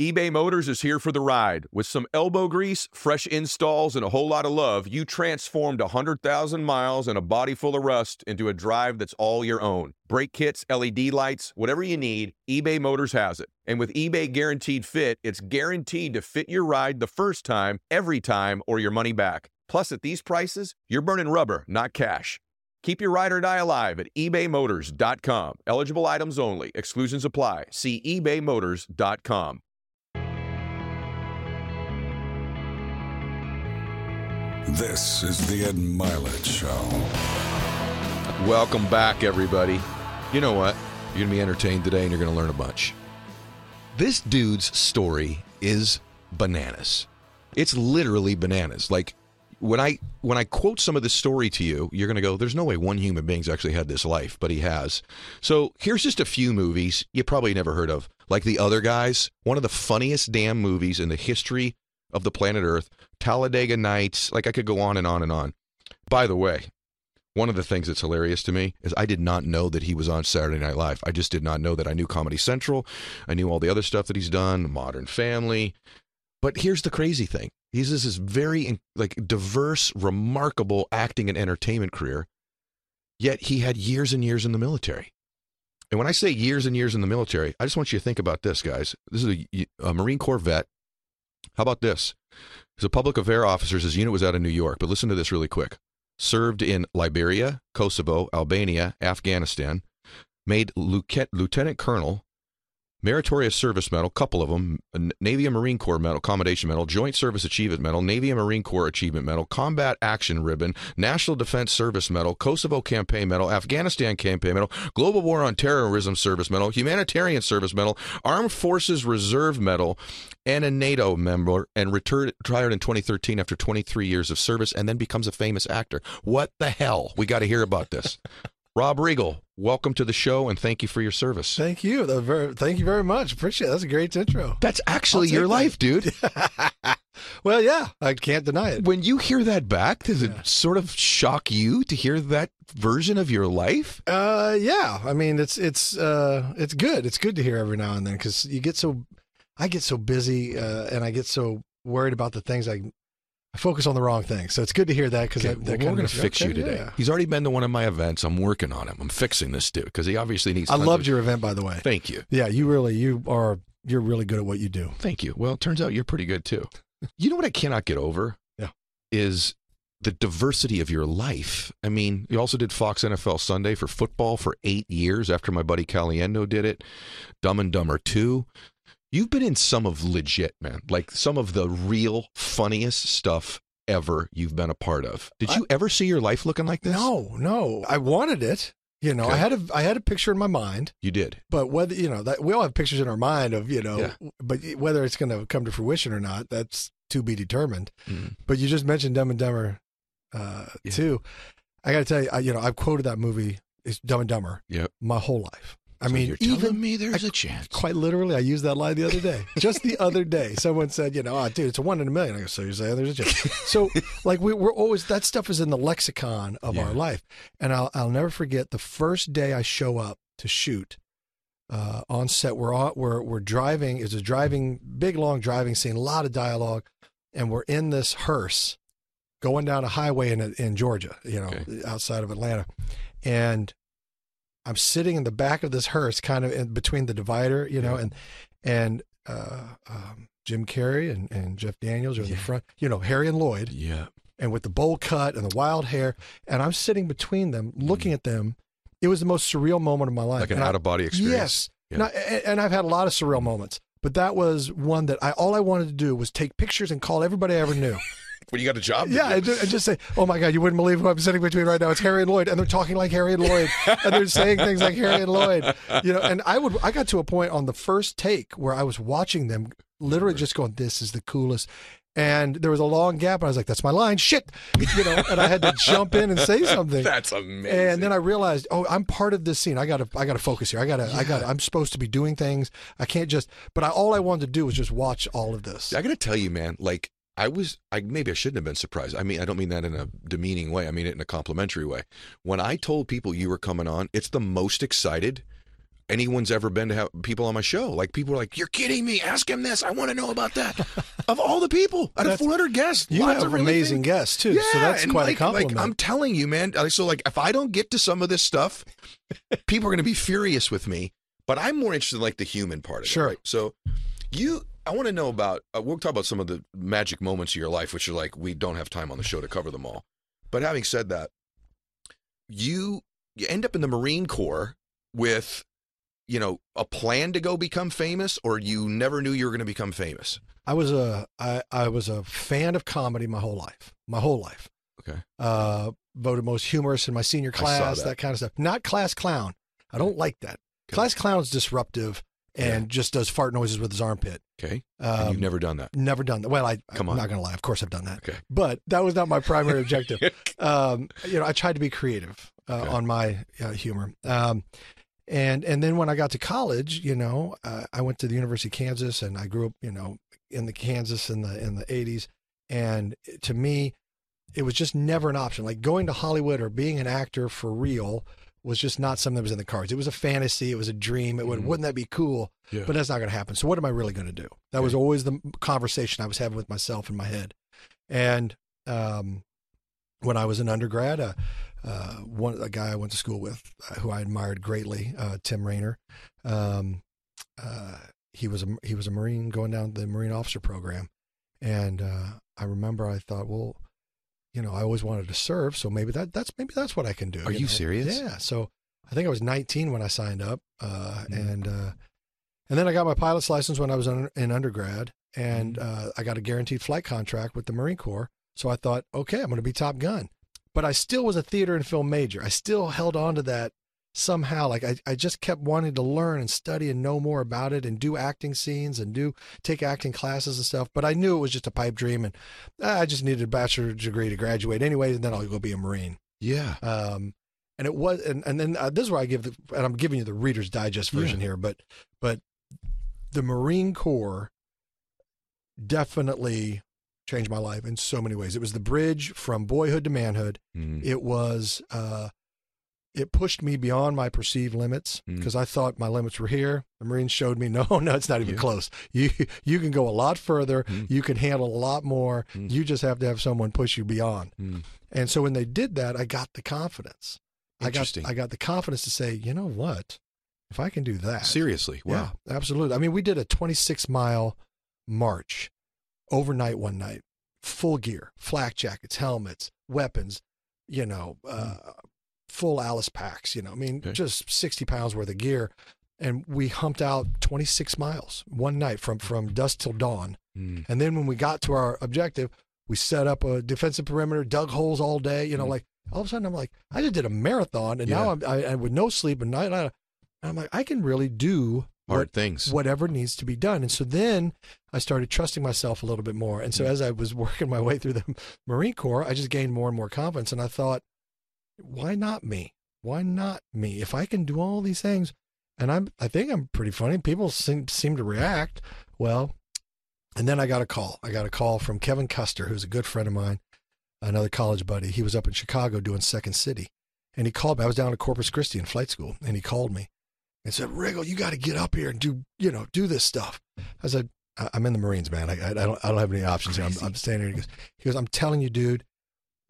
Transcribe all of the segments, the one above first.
eBay Motors is here for the ride. With some elbow grease, fresh installs, and a whole lot of love, you transformed 100,000 miles and a body full of rust into a drive that's all your own. Brake kits, LED lights, whatever you need, eBay Motors has it. And with eBay Guaranteed Fit, it's guaranteed to fit your ride the first time, every time, or your money back. Plus, at these prices, you're burning rubber, not cash. Keep your ride or die alive at ebaymotors.com. Eligible items only. Exclusions apply. See ebaymotors.com. This is the Ed Mylett Show. Welcome back, everybody. You know what? You're going to be entertained today and you're going to learn a bunch. This dude's story is bananas. It's literally bananas. Like when I when I quote some of this story to you, you're going to go, "There's no way one human being's actually had this life," but he has. So here's just a few movies you probably never heard of, like The Other Guys, one of the funniest damn movies in the history of the planet Earth. Talladega Nights, like I could go on and on and on. By the way, one of the things that's hilarious to me is I did not know that he was on Saturday Night Live. I just did not know that. I knew Comedy Central, I knew all the other stuff that he's done, Modern Family. But here's the crazy thing: he's this very like diverse, remarkable acting and entertainment career. Yet he had years and years in the military. And when I say years and years in the military, I just want you to think about this, guys. This is a, a Marine Corps vet. How about this? He's a public affairs officer. His unit was out of New York, but listen to this really quick. Served in Liberia, Kosovo, Albania, Afghanistan. Made lieutenant colonel, Meritorious Service Medal, couple of them, Navy and Marine Corps Medal, Commendation Medal, Joint Service Achievement Medal, Navy and Marine Corps Achievement Medal, Combat Action Ribbon, National Defense Service Medal, Kosovo Campaign Medal, Afghanistan Campaign Medal, Global War on Terrorism Service Medal, Humanitarian Service Medal, Armed Forces Reserve Medal, and a NATO member, and retired, retired in 2013 after 23 years of service, and then becomes a famous actor. What the hell? We got to hear about this. Rob Riggle, welcome to the show and thank you for your service. Thank you. Very, thank you very much. Appreciate it. That's a great intro. That's actually your that. life, dude. well, yeah, I can't deny it. When you hear that back, does yeah. it sort of shock you to hear that version of your life? Uh, yeah. I mean, it's it's uh, it's good. It's good to hear every now and then because you get so, I get so busy uh, and I get so worried about the things I I focus on the wrong thing. So it's good to hear that because okay, well, we're going to fix you today. Yeah. He's already been to one of my events. I'm working on him. I'm fixing this dude because he obviously needs. I loved of... your event, by the way. Thank you. Yeah, you really you are you're really good at what you do. Thank you. Well, it turns out you're pretty good too. you know what I cannot get over? Yeah, is the diversity of your life. I mean, you also did Fox NFL Sunday for football for eight years after my buddy Caliendo did it. Dumb and Dumber 2. You've been in some of legit, man, like some of the real funniest stuff ever you've been a part of. Did you I, ever see your life looking like this? No, no. I wanted it. You know, okay. I had a I had a picture in my mind. You did, but whether you know that we all have pictures in our mind of you know, yeah. but whether it's going to come to fruition or not, that's to be determined. Mm. But you just mentioned Dumb and Dumber, uh, yeah. too. I got to tell you, I, you know, I've quoted that movie. It's Dumb and Dumber. Yep. My whole life. I so mean, you're even me, there's I, a chance. Quite literally, I used that line the other day. Just the other day, someone said, "You know, oh, dude, it's a one in a million. I go, "So you're saying there's a chance?" so, like, we, are always that stuff is in the lexicon of yeah. our life, and I'll I'll never forget the first day I show up to shoot uh, on set. We're on, we're we're driving. It's a driving, big long driving scene, a lot of dialogue, and we're in this hearse going down a highway in in Georgia, you know, okay. outside of Atlanta, and I'm sitting in the back of this hearse, kind of in between the divider, you know, yeah. and and uh, um, Jim Carrey and, and Jeff Daniels are in yeah. the front, you know, Harry and Lloyd, yeah, and with the bowl cut and the wild hair, and I'm sitting between them, looking mm. at them. It was the most surreal moment of my life, like an out of body experience. Yes, yeah. and, and I've had a lot of surreal moments, but that was one that I all I wanted to do was take pictures and call everybody I ever knew. when you got a job. Yeah, and just, just, say, "Oh my God, you wouldn't believe who I'm sitting between right now. It's Harry and Lloyd," and they're talking like Harry and Lloyd, and they're saying things like Harry and Lloyd. You know, and I would, I got to a point on the first take where I was watching them, literally just going, "This is the coolest." And there was a long gap, and I was like, "That's my line, shit," you know. And I had to jump in and say something. That's amazing. And then I realized, oh, I'm part of this scene. I gotta, I gotta focus here. I gotta, yeah. I gotta I'm supposed to be doing things. I can't just. But I, all I wanted to do was just watch all of this. I gotta tell you, man. Like I was, I maybe I shouldn't have been surprised. I mean, I don't mean that in a demeaning way. I mean it in a complimentary way. When I told people you were coming on, it's the most excited anyone's ever been to have people on my show. Like people are like, "You're kidding me? Ask him this. I want to know about that." of all the people, out of 400 guests, You have really amazing things. guests too, Yeah, so that's quite like, a compliment. Like, I'm telling you, man. So, like, if I don't get to some of this stuff, people are going to be furious with me. But I'm more interested in like the human part of Sure. it. Right? So, you, I want to know about. Uh, we'll talk about some of the magic moments of your life, which are like we don't have time on the show to cover them all. But having said that, you you end up in the Marine Corps with, you know, a plan to go become famous, or you never knew you were going to become famous. I was a I, I was a fan of comedy my whole life. My whole life. Okay. Uh, voted most humorous in my senior class, that. that. kind of stuff. Not class clown. I don't like that. Okay. Class clown's disruptive and Yeah. just does fart noises with his armpit. Okay, Um, you've never done that. never done that. Well, I, Come I'm on. not going to lie. Of course, I've done that. Okay. But that was not my primary objective. um, you know, I tried to be creative uh, Okay. on my uh, humor. Um, and and then when I got to college, you know, uh, I went to the University of Kansas, and I grew up, you know, in the Kansas in the in the '80s. And to me, it was just never an option. Like going to Hollywood or being an actor for real was just not something that was in the cards. It was a fantasy. It was a dream. It would, Mhm. wouldn't that be cool? Yeah. But that's not going to happen. So what am I really going to do? That was always the conversation I was having with myself in my head. And um, when I was an undergrad, uh, uh, one a guy I went to school with, uh, who I admired greatly, uh, Tim Rayner, um, uh, he was a he was a Marine going down the Marine officer program, and uh, I remember I thought, well, you know, I always wanted to serve, so maybe that that's maybe that's what I can do. Are you know? serious? Yeah. So I think I was 19 when I signed up, uh, Mhm. and uh, and then I got my pilot's license when I was in, in undergrad, and Mm-hmm. uh, I got a guaranteed flight contract with the Marine Corps. So I thought, okay, I'm going to be Top Gun, but I still was a theater and film major. I still held on to that somehow. Like I, I just kept wanting to learn and study and know more about it and do acting scenes and do take acting classes and stuff. But I knew it was just a pipe dream, and uh, I just needed a bachelor's degree to graduate anyway, and then I'll go be a Marine. Yeah. Um, and it was, and, and then uh, this is where I give the, and I'm giving you the Reader's Digest version here, but, but the Marine Corps definitely changed my life in so many ways. It was the bridge from boyhood to manhood. Mm. It was, uh, it pushed me beyond my perceived limits Mm. because I thought my limits were here. The Marines showed me, no, no, it's not even Yeah. close. You, you can go a lot further. Mm. You can handle a lot more. Mm. You just have to have someone push you beyond. Mm. And so when they did that, I got the confidence. I got Interesting. I got the confidence to say, you know what? If I can do that. Seriously. Wow. Yeah, absolutely. I mean, we did a 26 mile march overnight one night, full gear, flak jackets, helmets, weapons, you know, uh, full Alice packs, you know, I mean, Okay. just 60 pounds worth of gear. And we humped out 26 miles one night from, from dusk till dawn. Mm. And then when we got to our objective, we set up a defensive perimeter, dug holes all day. You know, Mhm. like all of a sudden, I'm like, I just did a marathon, and Yeah. now I'm I, I with no sleep and night. I, I'm like, I can really do Hard what, things. whatever needs to be done. And so then I started trusting myself a little bit more. And so Mhm. as I was working my way through the Marine Corps, I just gained more and more confidence. And I thought, why not me? Why not me? If I can do all these things, and I'm, I think I'm pretty funny. People seem seem to react well. And then I got a call. I got a call from Kevin Custer, who's a good friend of mine, another college buddy. He was up in Chicago doing Second City, and he called me. I was down at Corpus Christi in flight school, and he called me and said, "Riggle, you got to get up here and do, you know, do this stuff." I said, "I'm in the Marines, man. I, I, I don't, I don't have any options here. I'm, I'm, standing here." He goes, "He goes, I'm telling you, dude."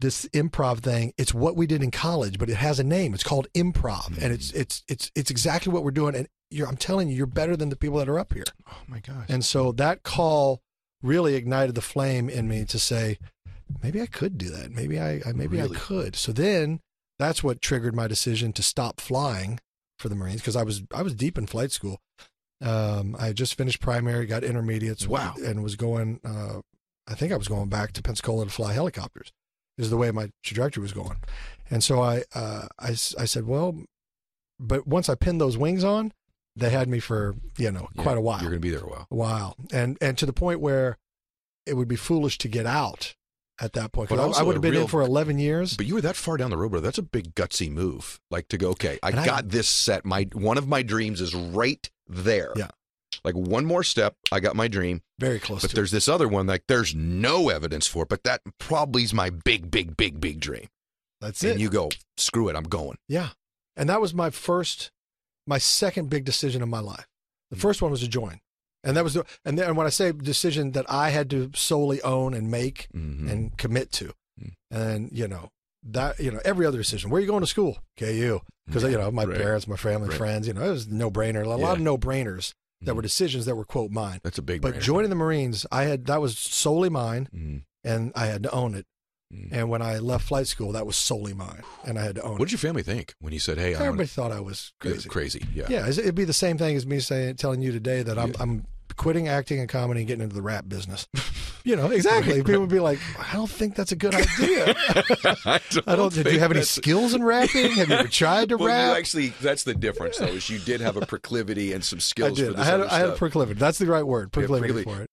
This improv thing, it's what we did in college, but it has a name. It's called improv. And it's it's it's it's exactly what we're doing. And you're I'm telling you, you're better than the people that are up here. oh my gosh. And so that call really ignited the flame in me to say, maybe I could do that. Maybe I, I maybe Really? I could. So then that's what triggered my decision to stop flying for the Marines because I was I was deep in flight school. Um, I had just finished primary, got intermediates, Wow. and was going. Uh, I think I was going back to Pensacola to fly helicopters. Is the way my trajectory was going, and so I uh, I I said, well, but once I pinned those wings on, they had me for you know Yeah, quite a while You're going to be there a while. a while, and and to the point where it would be foolish to get out at that point. But I- I would have been real- in for eleven years. But you were that far down the road, brother. That's a big gutsy move. Like to go, okay, I And I- got this set. My one of my dreams is right there. Yeah. Like one more step, I got my dream. Very close But to it. there's this other one, like there's no evidence for it, but that probably is my big, big, big, big dream. That's and it. you go, screw it, I'm going. yeah, and that was my first my second big decision of my life. The first one was to join. And that was the, and then when I say decision that I had to solely own and make Mhm. and commit to. Mm. And, you know, that, you know, every other decision, where are you going to school? KU. Because, you know, my Right. parents, my family, Right. friends, you know, it was no brainer. A lot Yeah. of no brainers that were decisions that were, quote, mine. That's a big But joining the Marines, I had, that was solely mine Mhm. and I had to own it. Mm. And when I left flight school, that was solely mine and I had to own What it. did your family think when you said, "Hey, Everybody thought I was crazy. crazy"? Yeah. Yeah, it'd be the same thing as me saying, telling you today that I'm, Yeah. I'm quitting acting and comedy and getting into the rap business. You know, exactly. People would be like, I don't think that's a good idea. I don't, I don't. Did you have any skills in rapping? Have you ever tried to Well, rap? actually, that's the difference, though, is you did have a proclivity and some I skills for did. this I had. I had a proclivity. That's the right word. Yeah, Proclivity proclivity. for it.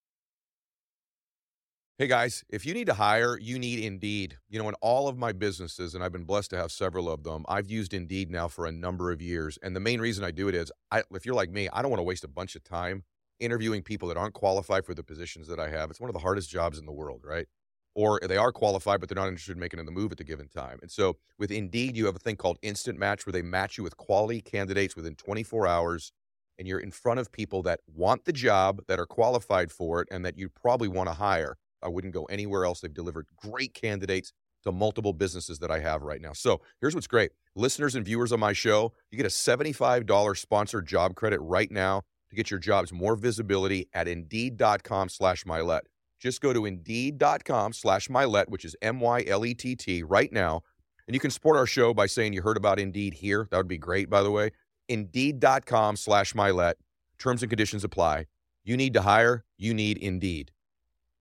Hey guys, if you need to hire, you need Indeed. You know, in all of my businesses, and I've been blessed to have several of them, I've used Indeed now for a number of years. And the main reason I do it is, I, if you're like me, I don't want to waste a bunch of time interviewing people that aren't qualified for the positions that I have. It's one of the hardest jobs in the world, right? Or they are qualified, but they're not interested in making the move at the given time. And so with Indeed, you have a thing called Instant Match where they match you with quality candidates within 24 hours. And you're in front of people that want the job, that are qualified for it, and that you probably want to hire. I wouldn't go anywhere else. They've delivered great candidates to multiple businesses that I have right now. So here's what's great listeners and viewers of my show, you get a $75 sponsored job credit right now to get your jobs more visibility at indeed.com slash Mylett. Just go to indeed.com slash Mylett, which is M Y L E T T, right now. And you can support our show by saying you heard about Indeed here. That would be great, by the way. Indeed.com slash Mylett. Terms and conditions apply. You need to hire, you need Indeed.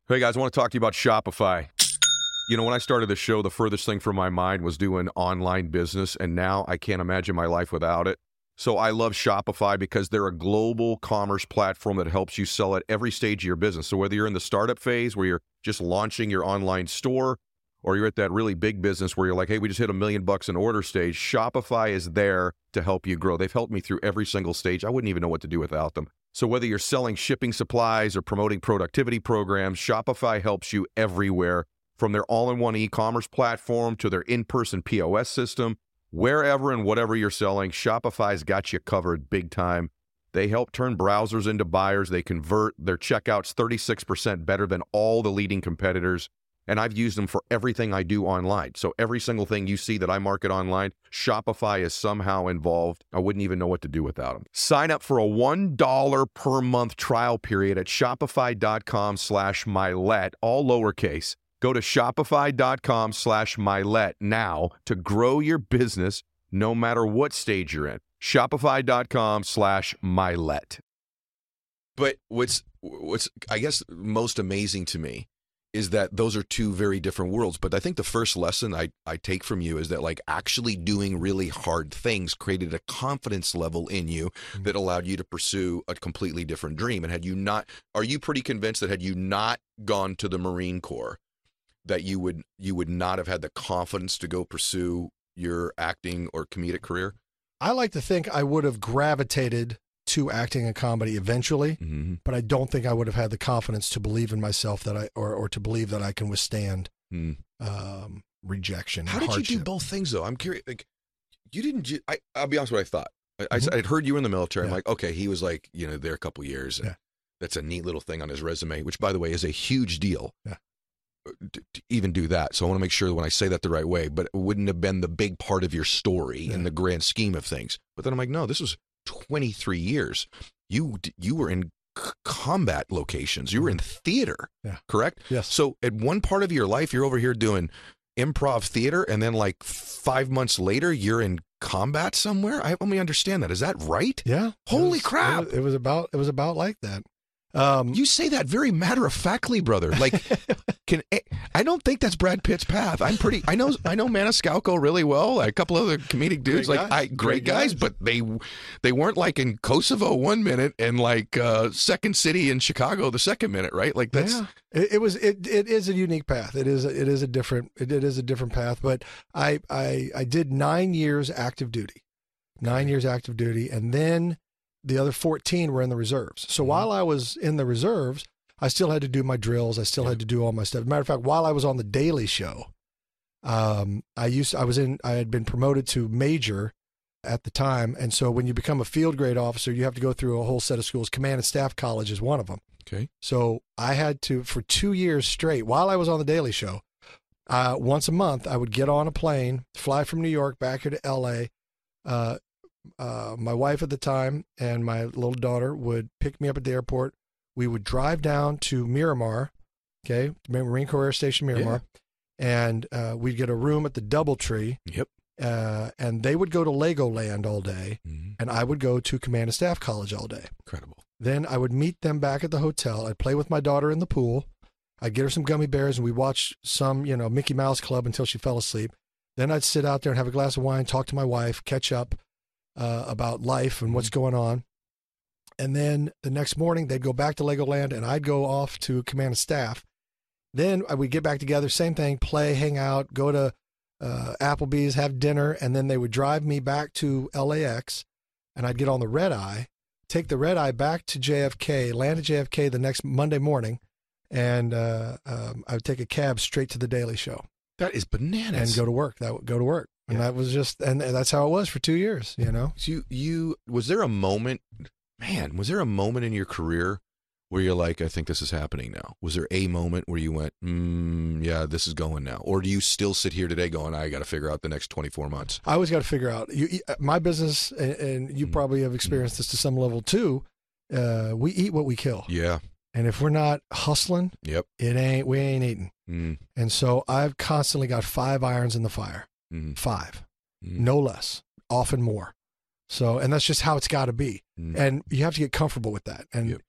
Hey guys, I want to talk to you about Shopify. You know, when I started the show, the furthest thing from my mind was doing online business, and now I can't imagine my life without it. So I love Shopify because they're a global commerce platform that helps you sell at every stage of your business. So whether you're in the startup phase where you're just launching your online store, or you're at that really big business where you're like, hey, we just hit a million bucks in order stage, Shopify is there to help you grow. They've helped me through every single stage. I wouldn't even know what to do without them. So whether you're selling shipping supplies or promoting productivity programs, Shopify helps you everywhere from their all-in-one e-commerce platform to their in-person POS system, wherever and whatever you're selling, Shopify's got you covered big time. They help turn browsers into buyers. They convert their checkouts 36% better than all the leading competitors. And I've used them for everything I do online. So every single thing you see that I market online, Shopify is somehow involved. I wouldn't even know what to do without them. Sign up for a $1 per month trial period at shopify.com slash mylett, all lowercase. Go to shopify.com slash mylett now to grow your business no matter what stage you're in. Shopify.com slash mylett. But what's what's I guess most amazing to me is that those are two very different worlds. But I think the first lesson I, I take from you is that like actually doing really hard things created a confidence level in you mm-hmm. that allowed you to pursue a completely different dream. And had you not are you pretty convinced that had you not gone to the Marine Corps, that you would you would not have had the confidence to go pursue your acting or comedic career? I like to think I would have gravitated to acting and comedy eventually, Mm-hmm. but I don't think I would have had the confidence to believe in myself that I or, or to believe that I can withstand um, rejection. How did you do both things though? I'm curious. Like, you didn't. ju- I, I'll be honest with what I thought. I, I, Mhm. would heard you were in the military. I'm like, okay, he was like, you know, there a couple years. Yeah. That's a neat little thing on his resume, which, by the way, is a huge deal. Yeah. Even do that. So I want to make sure that when I say that the right way, but it wouldn't have been the big part of your story in the grand scheme of things. But then I'm like, no, this was 23 years. You you were in c- combat locations. You were in theater. Mm-hmm. Yeah. Correct. Yes. So at one part of your life, you're over here doing improv theater, and then like five months later, you're in combat somewhere. I only understand that. Is that right? Yeah. It Holy was- crap. It was, it was about it was about like that. Um, You say that very matter of factly, brother. Like, can eh, I don't think that's Brad Pitt's path. I'm pretty. I know. I know Maniscalco really well. A couple other comedic dudes, Great like guys. I great, Great guys, guys. but they they weren't like in Kosovo one minute and like uh, Second City in Chicago the second minute, right? Like that's yeah. It, it was it it is a unique path. It is. It is a different it, it is a different path. But I I I did nine years active duty, nine years active duty, and then the other fourteen were in the reserves. So Mhm. while I was in the reserves, I still had to do my drills. I still Yeah. had to do all my stuff. Matter of fact, while I was on the Daily Show, um, I used I was in I had been promoted to major at the time. And so when you become a field grade officer, you have to go through a whole set of schools. Command and Staff College is one of them. Okay. So I had to, for two years straight, while I was on The Daily Show, uh, once a month, I would get on a plane, fly from New York back here to LA. Uh, uh, my wife at the time and my little daughter would pick me up at the airport. We would drive down to Miramar, okay, Marine Corps Air Station Miramar, and uh, we'd get a room at the DoubleTree. Yep. Uh, and they would go to Legoland all day, Mhm. and I would go to Command and Staff College all day. Incredible. Then I would meet them back at the hotel. I'd play with my daughter in the pool. I'd get her some gummy bears, and we'd watch some, you know, Mickey Mouse Club until she fell asleep. Then I'd sit out there and have a glass of wine, talk to my wife, catch up uh, about life and what's going on. And then the next morning, they'd go back to Legoland, and I'd go off to Command and Staff. Then I would get back together, same thing, play, hang out, go to uh, Applebee's, have dinner, and then they would drive me back to LAX, and I'd get on the red eye, take the red eye back to JFK, land at JFK the next Monday morning, and uh, um, I would take a cab straight to the Daily Show That is bananas. and go to work. That would go to work, and Yeah. that was just, and that's how it was for two years. You know, So you, you was there a moment, man? Was there a moment in your career where you're like, I think this is happening now? Was there a moment where you went, mm, yeah, this is going now, or do you still sit here today going, I got to figure out the next 24 months? I always got to figure out you, you- my business, and, and you Mm. probably have experienced this to some level too. Uh, we eat what we kill, Yeah. and if we're not hustling, Yep. it ain't we ain't eating. Mm, And so I've constantly got five irons in the fire, mm, five, mm, no less, often more. So, and that's just how it's got to be. mm. And you have to get comfortable with that. And, Yep.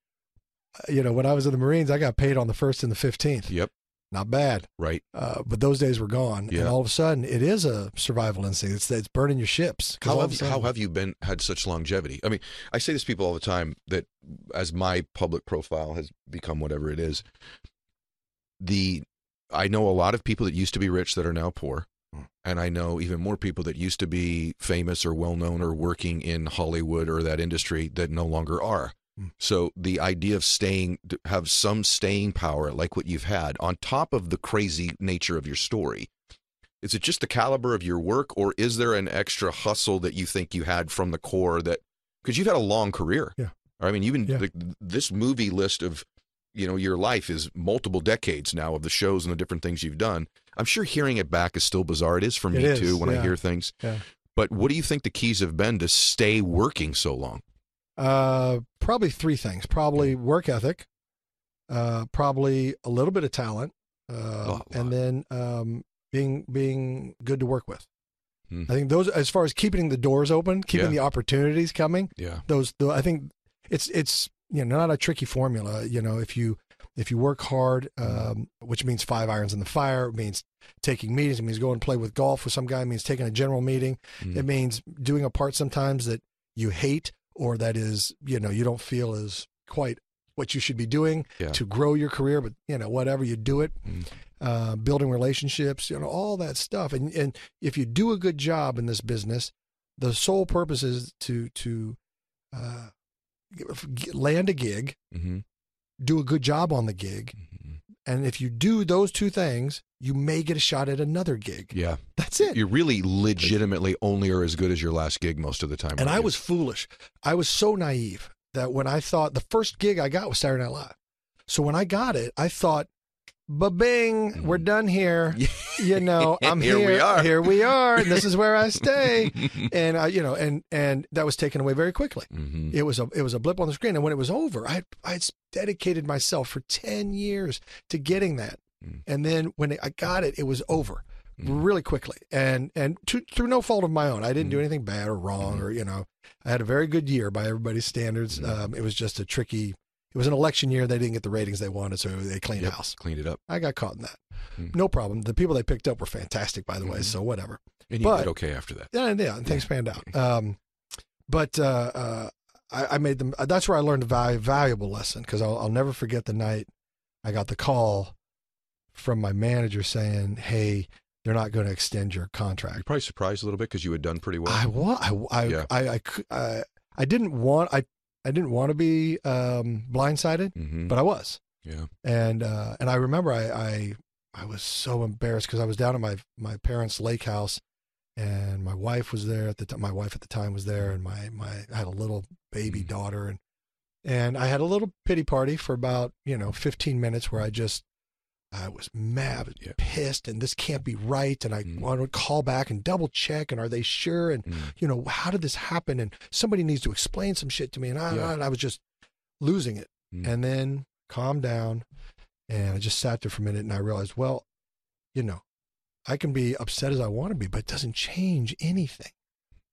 uh, you know, when I was in the Marines, I got paid on the first and the 15th. Yep. Not bad. Right. Uh, but those days were gone. Yeah. And all of a sudden, it is a survival instinct. It's, it's burning your ships. How have, you, how have you been had such longevity? I mean, I say this to people all the time that as my public profile has become whatever it is, the I know a lot of people that used to be rich that are now poor. And I know even more people that used to be famous or well known or working in Hollywood or that industry that no longer are. Hmm. So the idea of staying have some staying power like what you've had on top of the crazy nature of your story is it just the caliber of your work, or is there an extra hustle that you think you had from the core that because you've had a long career? Yeah. I mean, even Yeah. the, this movie list of you know your life is multiple decades now of the shows and the different things you've done. I'm sure hearing it back is still bizarre. It is for me is, too when I hear things. Yeah. But what do you think the keys have been to stay working so long? Uh, probably three things. Probably work ethic, uh, probably a little bit of talent, uh, Lot, and lot. then um, being being good to work with. Hmm. I think those, as far as keeping the doors open, keeping Yeah. the opportunities coming, Yeah. those, the, I think it's it's you know not a tricky formula. You know, if you if you work hard, um, which means five irons in the fire, it means taking meetings, it means going and play with golf with some guy, it means taking a general meeting, Mm. it means doing a part sometimes that you hate or that is you know you don't feel is quite what you should be doing Yeah. to grow your career, but you know whatever you do it. Mm. Uh, building relationships, you know, all that stuff, and and if you do a good job in this business, the sole purpose is to to uh, land a gig, Mm-hmm. do a good job on the gig, and if you do those two things, you may get a shot at another gig. Yeah. That's it. You really legitimately only are as good as your last gig most of the time. And aren't I was foolish. I was so naive that when I thought the first gig I got was Saturday Night Live. So when I got it, I thought, ba-bing, we're done here. You know, I'm Here here. we are. Here we are. And this is where I stay. and I, you know, and and that was taken away very quickly. Mhm. It was a it was a blip on the screen. And when it was over, I I dedicated myself for ten years to getting that. Mm. And then when I got it, it was over Mm. really quickly. And and to, through no fault of my own, I didn't do Mm. anything bad or wrong Mhm. or you know, I had a very good year by everybody's standards. Mm. Um, it was just a tricky. It was an election year. They didn't get the ratings they wanted, so they cleaned Yep, house. Cleaned it up. I got caught in that. Mm. No problem. The people they picked up were fantastic, by the way. Mhm. So whatever. And you But- did okay after that. Yeah, yeah. And things panned out. Um, but uh, uh, I, I made them. That's where I learned a valu- valuable lesson because I'll, I'll never forget the night I got the call from my manager saying, "Hey, they're not going to extend your contract. You're probably surprised a little bit because you had done pretty well. I wa- I I, Yeah. I, I, I, I didn't want I I didn't want to be um, blindsided, mm-hmm. but I was. yeah. and uh, and I remember I I, I was so embarrassed because I was down at my my parents' lake house, and my wife was there at the time. My wife at the time was there, and my my I had a little baby Mm. daughter, and and I had a little pity party for about you know 15 minutes where I just I was mad, was Yeah. pissed, and this can't be right, and I Mm. want to call back and double check, and are they sure, and Mm. you know how did this happen, and somebody needs to explain some shit to me, and I, Yeah. and I was just losing it, Mm. and then calmed down, and I just sat there for a minute, and I realized, well, you know, I can be upset as I want to be, but it doesn't change anything.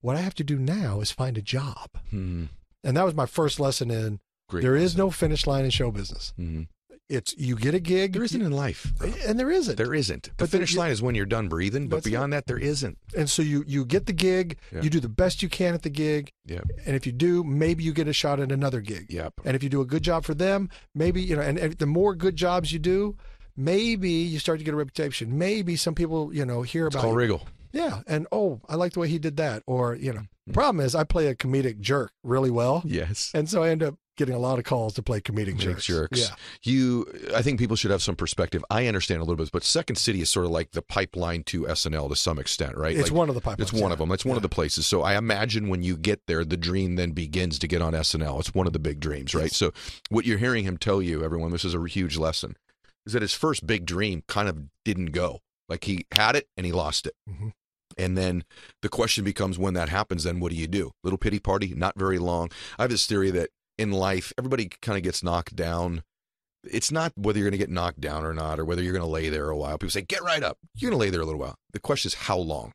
What I have to do now is find a job. Mm. And that was my first lesson in Great. there is no finish line in show business. Mhm. It's you get a gig. There isn't in life. and there isn't. There isn't. The But there- finish line is when you're done breathing, but That's it. beyond that, there isn't. and so you you get the gig, Yeah. you do the best you can at the gig, Yep. and if you do, maybe you get a shot at another gig. Yep. And if you do a good job for them, maybe you know, and, and the more good jobs you do, maybe you start to get a reputation. Maybe some people you know hear It's about you. Riggle. Yeah, and oh, I like the way he did that. Or you know, Mm-hmm. problem is I play a comedic jerk really well, Yes. and so I end up getting a lot of calls to play comedic jerks. jerks. Yeah, You, I think people should have some perspective. I understand a little bit, but Second City is sort of like the pipeline to SNL to some extent, right? it's Like, one of the pipelines. It's one of them. It's one of the places. So I imagine when you get there, the dream then begins to get on SNL. It's one of the big dreams, right? Yes. So what you're hearing him tell you, everyone, this is a huge lesson, is that his first big dream kind of didn't go. Like he had it and he lost it. Mhm. And then the question becomes when that happens, then what do you do? Little pity party, not very long. I have this theory that in life, everybody kind of gets knocked down. It's not whether you're going to get knocked down or not, or whether you're going to lay there a while. People say, get right up. You're going to lay there a little while. The question is, how long?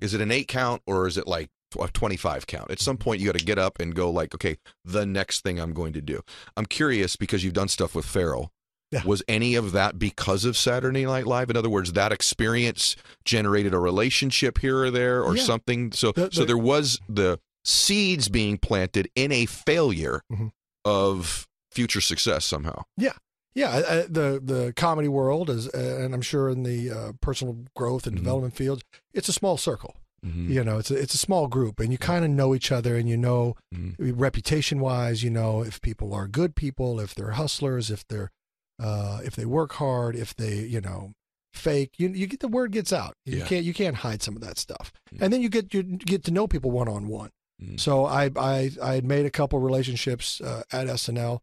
Is it an eight count or is it like a 25 count? At some point, you got to get up and go, like, okay, the next thing I'm going to do. I'm curious because you've done stuff with Farrell. Yeah. Was any of that because of Saturday Night Live? In other words, that experience generated a relationship here or there or Yeah. something. So, The- so there was the seeds being planted in a failure Mhm. of future success somehow. Yeah, I, I, the the comedy world is, uh, and I'm sure in the uh, personal growth and Mhm. development fields, it's a small circle. Mhm. You know, it's a, it's a small group, and you kind of know each other, and you know, Mhm. reputation wise, you know if people are good people, if they're hustlers, if they're uh, if they work hard, if they you know fake. You you get the word gets out. You Yeah. can't you can't hide some of that stuff, Yeah. and then you get you get to know people one on one. Mhm. So I I I had made a couple relationships uh, at SNL,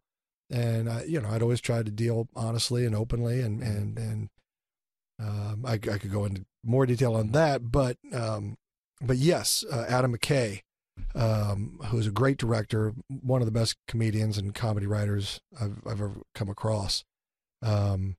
and I, you know I'd always tried to deal honestly and openly, and and and um, I, I could go into more detail on that, but um, but yes, uh, Adam McKay, um, who is a great director, one of the best comedians and comedy writers I've I've ever come across. Um,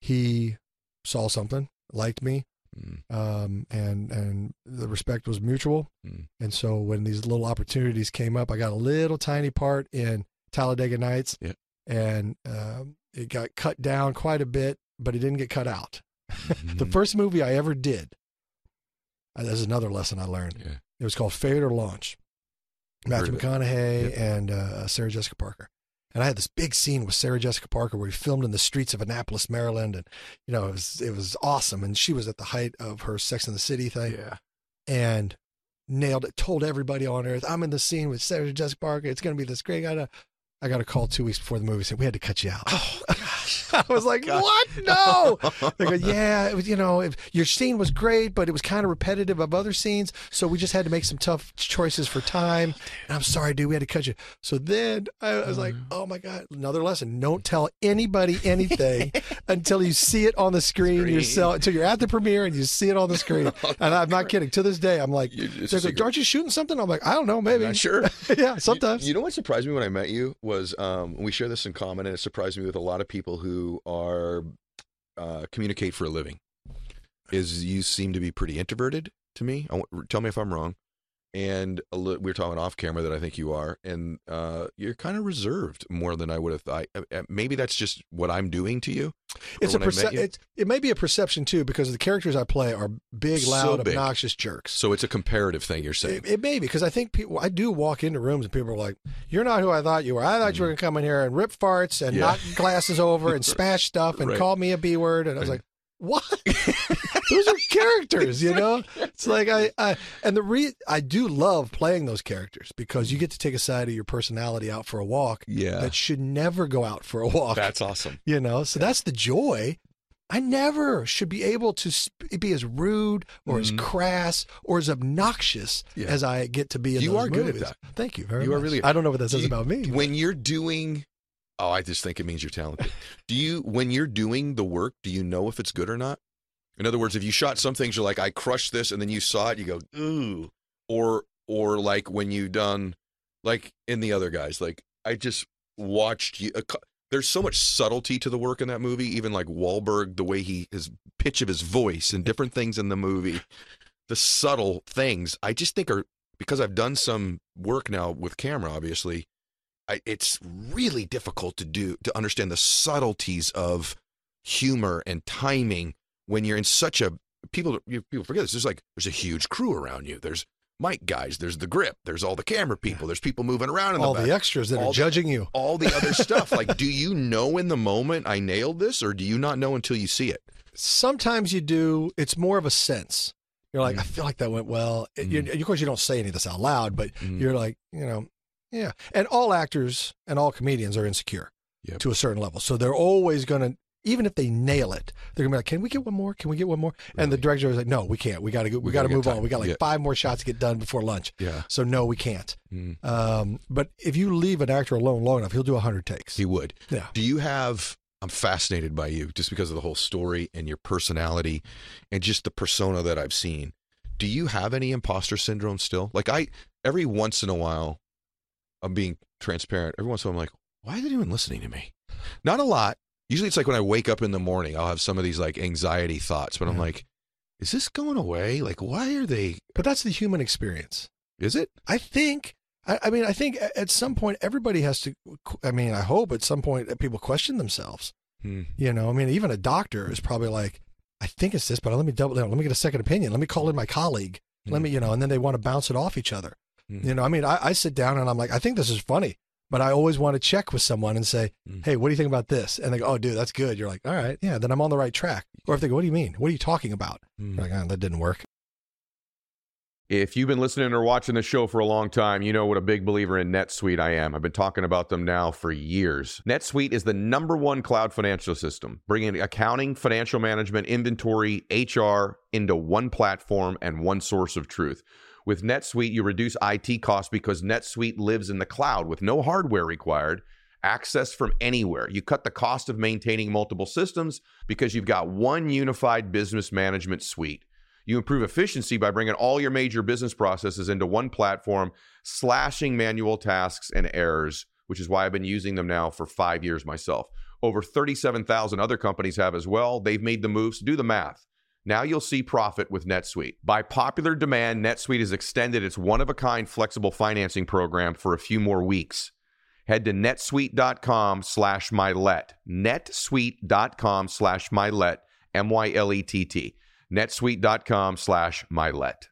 he saw something, liked me, Mhm. um, and and the respect was mutual. Mm. And so when these little opportunities came up, I got a little tiny part in Talladega Nights, Yeah. and um, it got cut down quite a bit, but it didn't get cut out. The Mhm. first movie I ever did. uh, That's another lesson I learned. Yeah. It was called Failure to Launch. Matthew. McConaughey and uh, Sarah Jessica Parker. And I had this big scene with Sarah Jessica Parker where we filmed in the streets of Annapolis, Maryland, and you know it was it was awesome. And she was at the height of her Sex in the City thing, Yeah. and nailed it. Told everybody on earth, I'm in the scene with Sarah Jessica Parker. It's going to be this great. A, I got a call two weeks before the movie saying we had to cut you out. Oh gosh. I was like, what? No. They go, yeah, it was, you know, if, your scene was great, but it was kind of repetitive of other scenes, so we just had to make some tough choices for time. And I'm sorry, dude, we had to cut you. So then I was like, uh. oh my god, another lesson: don't tell anybody anything until you see it on the screen, Screen. yourself. Until you're at the premiere and you see it on the screen. Oh, and I'm not kidding. To this day, I'm like, You- they go, secret. aren't you shooting something? I'm like, I don't know, maybe. Not sure. yeah, sometimes. You, you know what surprised me when I met you was um, we share this in common, and it surprised me with a lot of people who are uh, communicate for a living. Is you seem to be pretty introverted to me. I tell me if I'm wrong. And a li- we were talking off camera that I think you are, and uh, you're kind of reserved more than I would have thought. Uh, uh, Maybe that's just what I'm doing to you. It's a when I met perce- you. it's, it may be a perception too because the characters I play are big, So loud, big. obnoxious jerks. So it's a comparative thing. You're saying. It, it may be because I think people. I do walk into rooms and people are like, "You're not who I thought you were. I thought you were going to come in here and rip farts and Yeah. knock glasses over and smash stuff and Right. call me a b word." And I was like, "What? those are characters, you know." It's like I, I and the re I do love playing those characters because you get to take a side of your personality out for a walk yeah, that should never go out for a walk. that's awesome. you know, so that's the joy. I never should be able to sp- be as rude or as crass or as obnoxious Mm-hmm. Yeah. as I get to be in You are good at that. Thank you very You much. are really- I don't know what that says you- about me. but- When you're doing, oh, I just think it means you're talented. do you, when you're doing the work, do you know if it's good or not? In other words, if you shot some things, you're like, I crushed this, and then you saw it, you go, ooh, or or like when you've done, like in the other guys, like I just watched you. Uh, A, there's so much subtlety to the work in that movie. Even like Wahlberg, the way he his pitch of his voice and different things in the movie, the subtle things. I just think are because I've done some work now with camera, obviously. It's really difficult to do to understand the subtleties of humor and timing when you're in such a people you, people forget this. There's like there's a huge crew around you. There's mic guys. There's the grip. There's all the camera people. There's people moving around in all the the extras that All are the- judging you. all the other stuff. Like, do you know in the moment I nailed this, or do you not know until you see it? Sometimes you do. It's more of a sense. You're like, Mm. I feel like that went well. It- you- of course, you don't say any of this out loud, but Mm. you're like, you know, yeah. And all actors and all comedians are insecure Yep. to a certain level. So they're always going to, even if they nail it, they're going to be like, can we get one more? Can we get one more? And the director is like, no, we can't. We got to go. We, We got to move on. We got like Yeah. five more shots to get done before lunch. Yeah, So no, we can't. Mm. Um, but if you leave an actor alone long enough, he'll do a hundred takes. he would. yeah. Do you have? I'm fascinated by you just because of the whole story and your personality, and just the persona that I've seen. Do you have any imposter syndrome still? Like I, every once in a while, I'm being transparent. Every once in a while, I'm like, why is anyone listening to me? Not a lot. Usually, it's like when I wake up in the morning, I'll have some of these like anxiety thoughts, but I'm like, is this going away? Like, why are they? But that's the human experience. Is it? I think. I, I mean, I think at some point everybody has to. I mean, I hope at some point that people question themselves. Hmm. You know, I mean, even a doctor is probably like, I think it's this, but let me double down. Let me get a second opinion. Let me call in my colleague. Let Hmm. me, you know, and then they want to bounce it off each other. Hmm. You know, I mean, I, I sit down and I'm like, I think this is funny, but I always want to check with someone and say, Hmm. hey, what do you think about this? And they go, oh, dude, that's good. You're like, all right, yeah, then I'm on the right track. Or if they go, what do you mean? What are you talking about? Hmm. Like, oh, that didn't work. If you've been listening or watching the show for a long time, you know what a big believer in NetSuite I am. I've been talking about them now for years. NetSuite is the number one cloud financial system, bringing accounting, financial management, inventory, HR into one platform and one source of truth. With NetSuite, you reduce IT costs because NetSuite lives in the cloud with no hardware required, access from anywhere. You cut the cost of maintaining multiple systems because you've got one unified business management suite. You improve efficiency by bringing all your major business processes into one platform, slashing manual tasks and errors, which is why I've been using them now for five years myself. Over 37,000 other companies have as well. They've made the moves. Do the math. Now you'll see profit with NetSuite. By popular demand, NetSuite has extended its one of a kind flexible financing program for a few more weeks. Head to netsuite.com slash mylett. netsuite.com slash mylett, M Y L E T T netsuite.com slash mylett.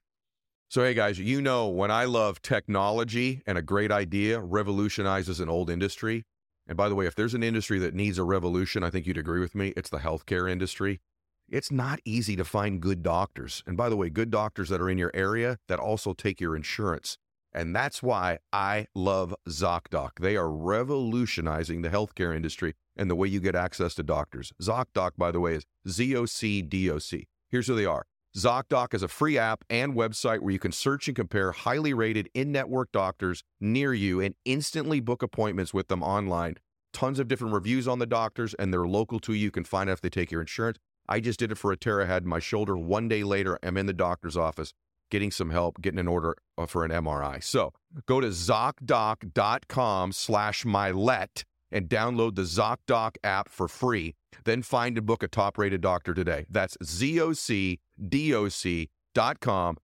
So, hey guys, you know when I love technology and a great idea revolutionizes an old industry. And by the way, if there's an industry that needs a revolution, I think you'd agree with me, it's the healthcare industry. It's not easy to find good doctors. And by the way, good doctors that are in your area that also take your insurance. And that's why I love ZocDoc. They are revolutionizing the healthcare industry and the way you get access to doctors. ZocDoc, by the way, is Z O C D O C. Here's who they are. ZocDoc is a free app and website where you can search and compare highly rated in network doctors near you and instantly book appointments with them online. Tons of different reviews on the doctors, and they're local to you. You can find out if they take your insurance. I just did it for a tear I had in my shoulder. One day later, I'm in the doctor's office getting some help, getting an order uh, for an MRI. So go to ZocDoc.com slash mylett and download the ZocDoc app for free. Then find and book a top rated doctor today. That's ZocDoc.com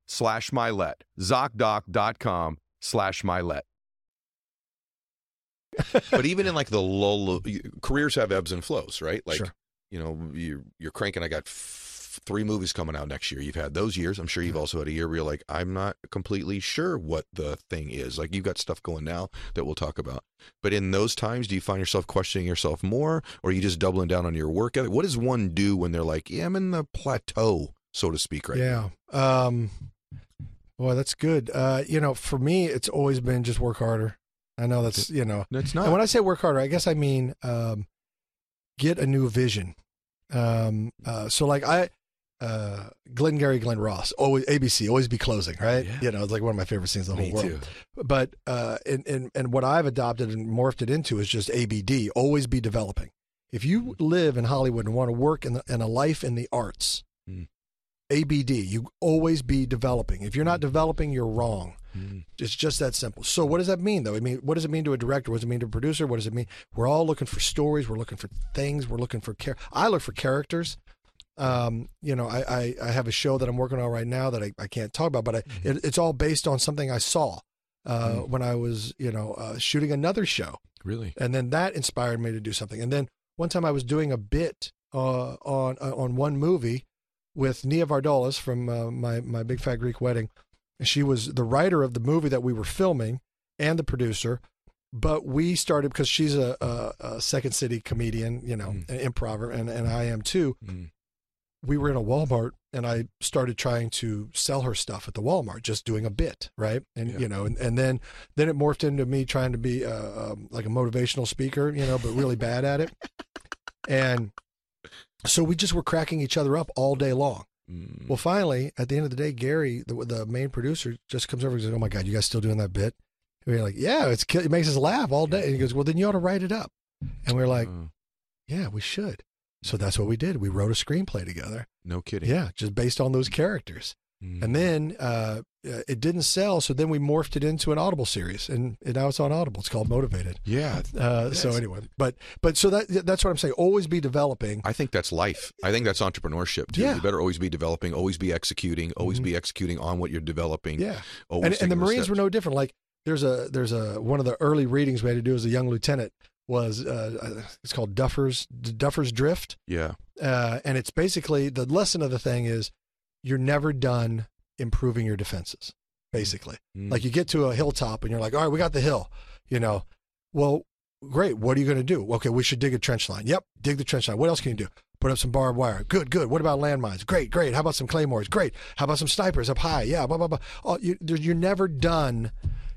slash mylett. ZocDoc.com slash mylett. but even in like the lull, careers have ebbs and flows, right? Like, Sure. You know, you're, you're cranking. I got f- three movies coming out next year. You've had those years. I'm sure you've also had a year where you're like, I'm not completely sure what the thing is. Like, you've got stuff going now that we'll talk about. But in those times, do you find yourself questioning yourself more, or are you just doubling down on your work? What does one do when they're like, yeah, I'm in the plateau, so to speak, right now? yeah. Um, boy, that's good. Uh, you know, for me, it's always been just work harder. I know that's you know, That's and not. when I say work harder, I guess I mean um, get a new vision. Um, uh, so like I, uh, Glengarry Glen Ross, always ABC, always be closing, right? Yeah. You know, it's like one of my favorite scenes in the Me whole world. too. But uh, and, and and what I've adopted and morphed it into is just ABD, always be developing. If you live in Hollywood and want to work in, the, in a life in the arts, Mm. ABD, you always be developing. If you're not developing, you're wrong. Mm. It's just that simple. So what does that mean though? I mean, what does it mean to a director? What does it mean to a producer? What does it mean? We're all looking for stories. We're looking for things. We're looking for care. I look for characters. Um, you know, I, I, I have a show that I'm working on right now that I, I can't talk about, but I, it, it's all based on something I saw uh, Mm. when I was, you know, uh, shooting another show. Really? And then that inspired me to do something. And then one time I was doing a bit uh, on uh, on one movie with Nia Vardalos from uh, my my Big Fat Greek Wedding. And she was the writer of the movie that we were filming and the producer. But we started because she's a, a, a Second City comedian, you know, Mm. an improver, and, and I am too. Mm. We were in a Walmart, and I started trying to sell her stuff at the Walmart, just doing a bit, right? And Yeah. you know, and, and then then it morphed into me trying to be uh, um, like a motivational speaker, you know, but really bad at it. And so we just were cracking each other up all day long. Mm. Well, finally, at the end of the day, Gary, the, the main producer, just comes over and says, "Oh my God, you guys still doing that bit?" And we're like, "Yeah, it's it makes us laugh all day." And he goes, "Well, then you ought to write it up." And we're like, Oh, "Yeah, we should." So that's what we did. We wrote a screenplay together. no kidding. Yeah, just based on those characters. Mm. And then uh, uh, it didn't sell, so then we morphed it into an Audible series, and, and now it's on Audible. It's called Motivated. yeah, Uh, so anyway, but but so that that's what I'm saying. Always be developing. I think that's life. I think that's entrepreneurship too. Yeah. You better always be developing, always be executing, always Mhm. be executing on what you're developing. Yeah. And, and the Marines were no different. Like there's a there's a one of the early readings we had to do as a young lieutenant was uh, it's called Duffer's Duffer's Drift, Yeah. uh, and it's basically the lesson of the thing is you're never done improving your defenses. Basically, Mm. like you get to a hilltop and you're like, all right, we got the hill, you know. Well, great. What are you going to do? Okay, we should dig a trench line. Yep, dig the trench line. What else can you do? Put up some barbed wire. Good, good. What about landmines? Great, great. How about some claymores? Great. How about some snipers up high? Yeah, blah blah blah. Oh, you, you're never done.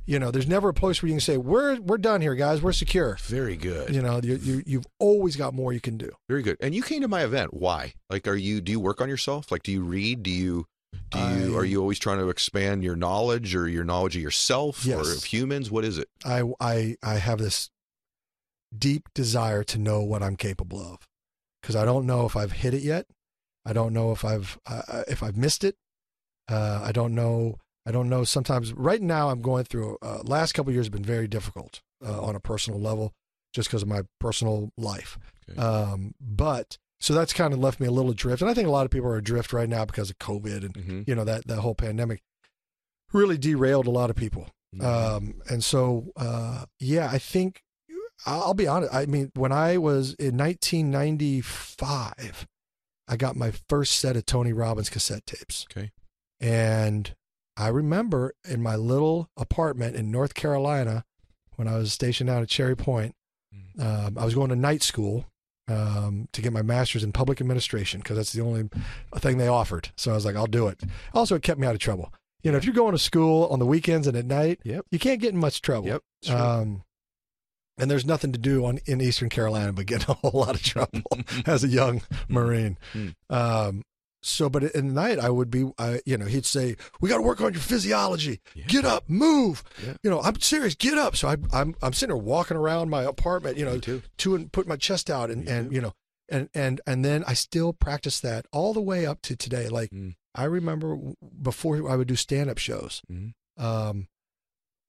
You know, there's never a place where you can say we're we're done here, guys. We're secure. very good. You know, you, you you've always got more you can do. Very good. And you came to my event. Why? Like, are you? Do you work on yourself? Like, do you read? Do you? Do you? I- are you always trying to expand your knowledge or your knowledge of yourself or of humans? What is it? I I I have this deep desire to know what I'm capable of because I don't know if I've hit it yet. I don't know if I've uh, if I've missed it. Uh, I don't know. I don't know. Sometimes right now I'm going through. Uh, last couple of years have been very difficult uh, on a personal level, just because of my personal life. Okay. Um, but so that's kind of left me a little adrift, and I think a lot of people are adrift right now because of COVID and Mm-hmm. you know that that whole pandemic really derailed a lot of people. Mm-hmm. Um, and so, uh, yeah, I think I'll I'll be honest. I mean, when I was in 1995, I got my first set of Tony Robbins cassette tapes. Okay. And I remember in my little apartment in North Carolina when I was stationed out at Cherry Point, Mm. um, I was going to night school um, to get my master's in public administration because that's the only thing they offered. So I was like, I'll do it. Also, it kept me out of trouble. You know, if you're going to school on the weekends and at night, Yep. you can't get in much trouble. Yep. Sure. Um, and there's nothing to do on in Eastern Carolina but get in a whole lot of trouble as a young Marine. Mm. Um, so, but in the night, I would be, I, you know, he'd say, "We got to work on your physiology. Yeah. Get up, move. Yeah. You know, I'm serious. Get up." So I, I'm, I'm sitting there walking around my apartment, you know, too. to and put my chest out, and Me and too. you know, and and and then I still practice that all the way up to today. Like Mm. I remember before I would do stand up shows, Mhm. um,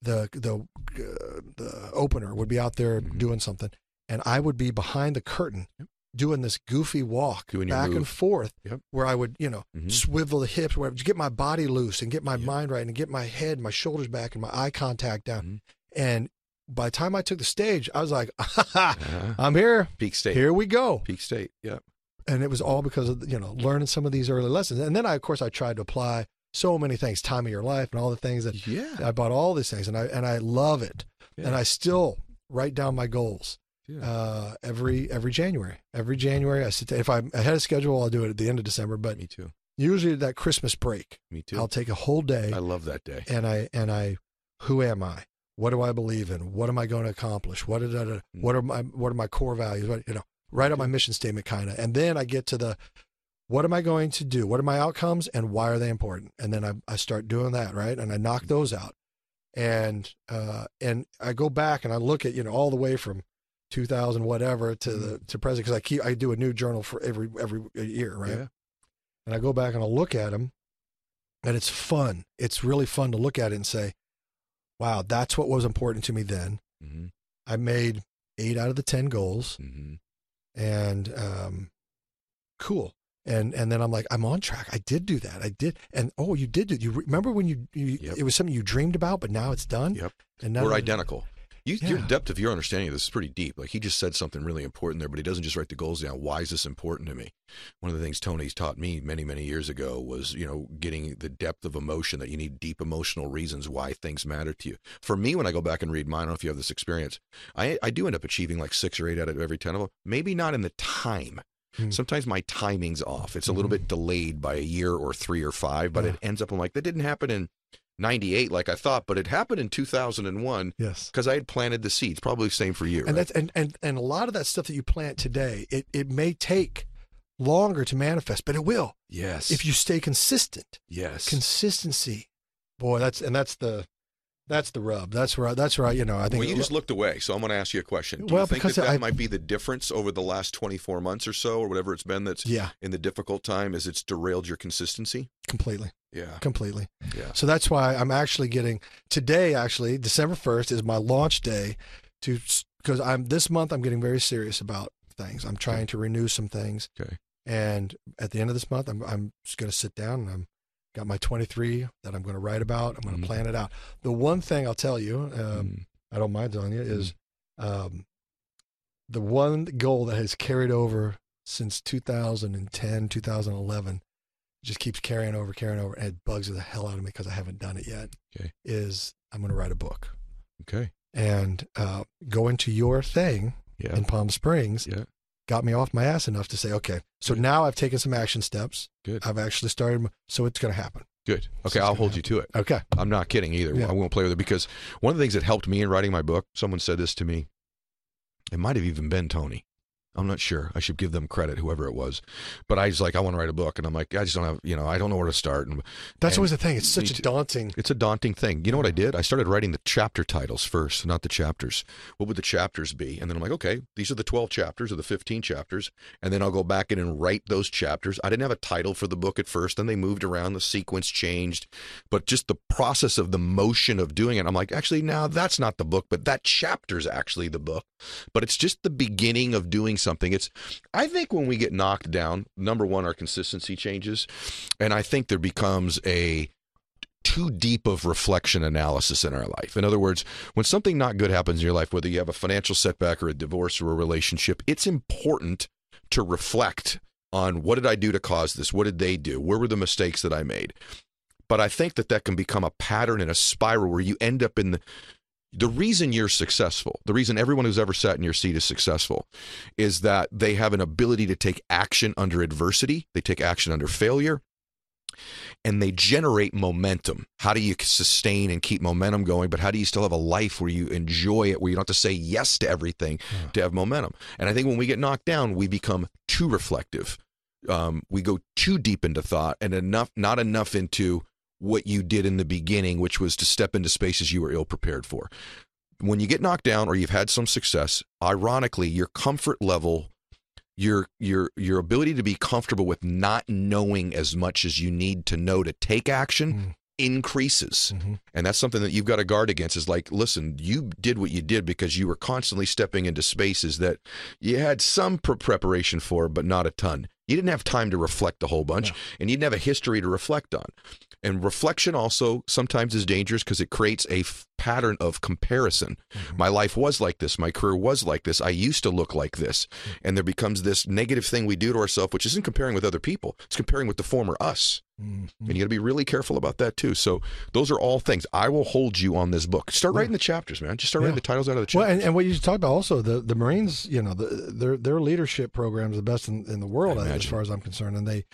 the the uh, the opener would be out there Mhm. doing something, and I would be behind the curtain. Yep. Doing this goofy walk Doing back and forth, Yep. where I would, you know, Mhm. swivel the hips, whatever, to get my body loose and get my Yeah. mind right and get my head, my shoulders back, and my eye contact down. Mhm. And by the time I took the stage, I was like, Uh-huh. "I'm here. Peak state. Here we go." Peak state. Yep. and it was all because of you know learning some of these early lessons and then i of course i tried to apply so many things time of your life and all the things that Yeah. i bought all these things and i and i love it and i still write down my goals Yeah. Uh, every every january every january i sit if i'm ahead of schedule i'll do it at the end of december but Me too. usually that christmas break Me too. i'll take a whole day I love that day. and i and i who am i what do i believe in what am i going to accomplish what did I, Mm. what are my what are my core values what you know write out my mission statement kind of, and then I get to the what am I going to do? What are my outcomes and why are they important? And then I, I start doing that, right? And I knock those out. And uh, and I go back and I look at, you know, all the way from 2000 whatever to the to present because I keep I do a new journal for every every year, right? Yeah. And I go back and I look at them and it's fun. It's really fun to look at it and say, wow, that's what was important to me then. Mm-hmm. I made eight out of the 10 goals Mm-hmm. and um, cool. And and then I'm like, I'm on track. I did do that. I did. And oh, you did it. You remember when you, you Yep. it was something you dreamed about, but now it's done. Yep. And now We're identical. You, Your depth of your understanding of this is pretty deep. Like he just said something really important there, but he doesn't just write the goals down. Why is this important to me? One of the things Tony's taught me many, many years ago was, you know, getting the depth of emotion that you need deep emotional reasons why things matter to you. For me, when I go back and read mine, I don't know if you have this experience, I, I do end up achieving like six or eight out of every 10 of them. Maybe not in the time. Hmm. Sometimes my timing's off. It's a little bit delayed by a year or three or five, but Yeah. it ends up, I'm like, that didn't happen in 98 like I thought, but it happened in 2001 Yes. because I had planted the seeds. Probably the same for you. And right? that's and, and and a lot of that stuff that you plant today, it, it may take longer to manifest, but it will yes. if you stay consistent. yes. Consistency. Boy, that's and that's the that's the rub. That's where I, that's right. You know, I think well, you just looked away, so I'm going to ask you a question. Do Well, you think because that, that I- might be the difference over the last 24 months or so, or whatever it's been that's yeah, in the difficult time? Is it's derailed your consistency? completely. Yeah. Completely. Yeah. So that's why I'm actually getting today. Actually, December first is my launch day, to because I'm this month I'm getting very serious about things. I'm trying to renew some things. Okay. And at the end of this month, I'm I'm just going to sit down and I'm got my 23 that I'm going to write about. I'm going to Mhm. plan it out. The one thing I'll tell you, um, Mm. I don't mind telling you, is um, the one goal that has carried over since 2010, 2011, just keeps carrying over, carrying over, and it bugs the hell out of me because I haven't done it yet. Okay. Is I'm going to write a book Okay. and uh, going to your thing Yeah. in Palm Springs Yeah. Got me off my ass enough to say, okay, so Good. now I've taken some action steps. Good. I've actually started, so it's going to happen. Good. Okay. it's I'll hold you to it. Okay. I'm not kidding either. Yeah. I won't play with it because one of the things that helped me in writing my book, someone said this to me. It might have even been Tony. I'm not sure. I should give them credit, whoever it was. But I was like, I want to write a book, and I'm like, I just don't have, you know, I don't know where to start. And That's And always the thing. It's such a daunting. It's a daunting thing. You know what I did? I started writing the chapter titles first, not the chapters. What would the chapters be? And then I'm like, okay, these are the 12 chapters or the 15 chapters. And then I'll go back in and write those chapters. I didn't have a title for the book at first. Then they moved around, the sequence changed. But just the process of the motion of doing it, I'm like, actually, now that's not the book, but that chapter's actually the book. But it's just the beginning of doing something. It's, I think when we get knocked down, number one, our consistency changes. And I think there becomes a, too deep of reflection analysis in our life. In other words, when something not good happens in your life, whether you have a financial setback or a divorce or a relationship, it's important to reflect on what did I do to cause this? What did they do? Where were the mistakes that I made? But I think that that can become a pattern and a spiral where you end up in the the reason you're successful, the reason everyone who's ever sat in your seat is successful, is that they have an ability to take action under adversity, they take action under failure, and they generate momentum. How do you sustain and keep momentum going? But how do you still have a life where you enjoy it, where you don't have to say yes to everything to have momentum? And I think when we get knocked down, we become too reflective. Um, we go too deep into thought and enough, not enough into what you did in the beginning, which was to step into spaces you were ill prepared for. When you get knocked down or you've had some success, ironically, your comfort level your your your ability to be comfortable with not knowing as much as you need to know to take action Mm. increases Mhm. and that's something that you've got to guard against is like listen you did what you did because you were constantly stepping into spaces that you had some pre- preparation for but not a ton you didn't have time to reflect a whole bunch and you didn't have a history to reflect on and reflection also sometimes is dangerous because it creates a f- pattern of comparison. My life was like this. My career was like this. I used to look like this. And there becomes this negative thing we do to ourselves which isn't comparing with other people. It's comparing with the former us. Mhm. and you got to be really careful about that too. So those are all things. I will hold you on this book. Start writing the chapters man. Just start writing the titles out of the chapters Well, and, and what you talked about also the the Marines, you know, the, their their leadership program is the best in, in the world as far as I'm concerned, and they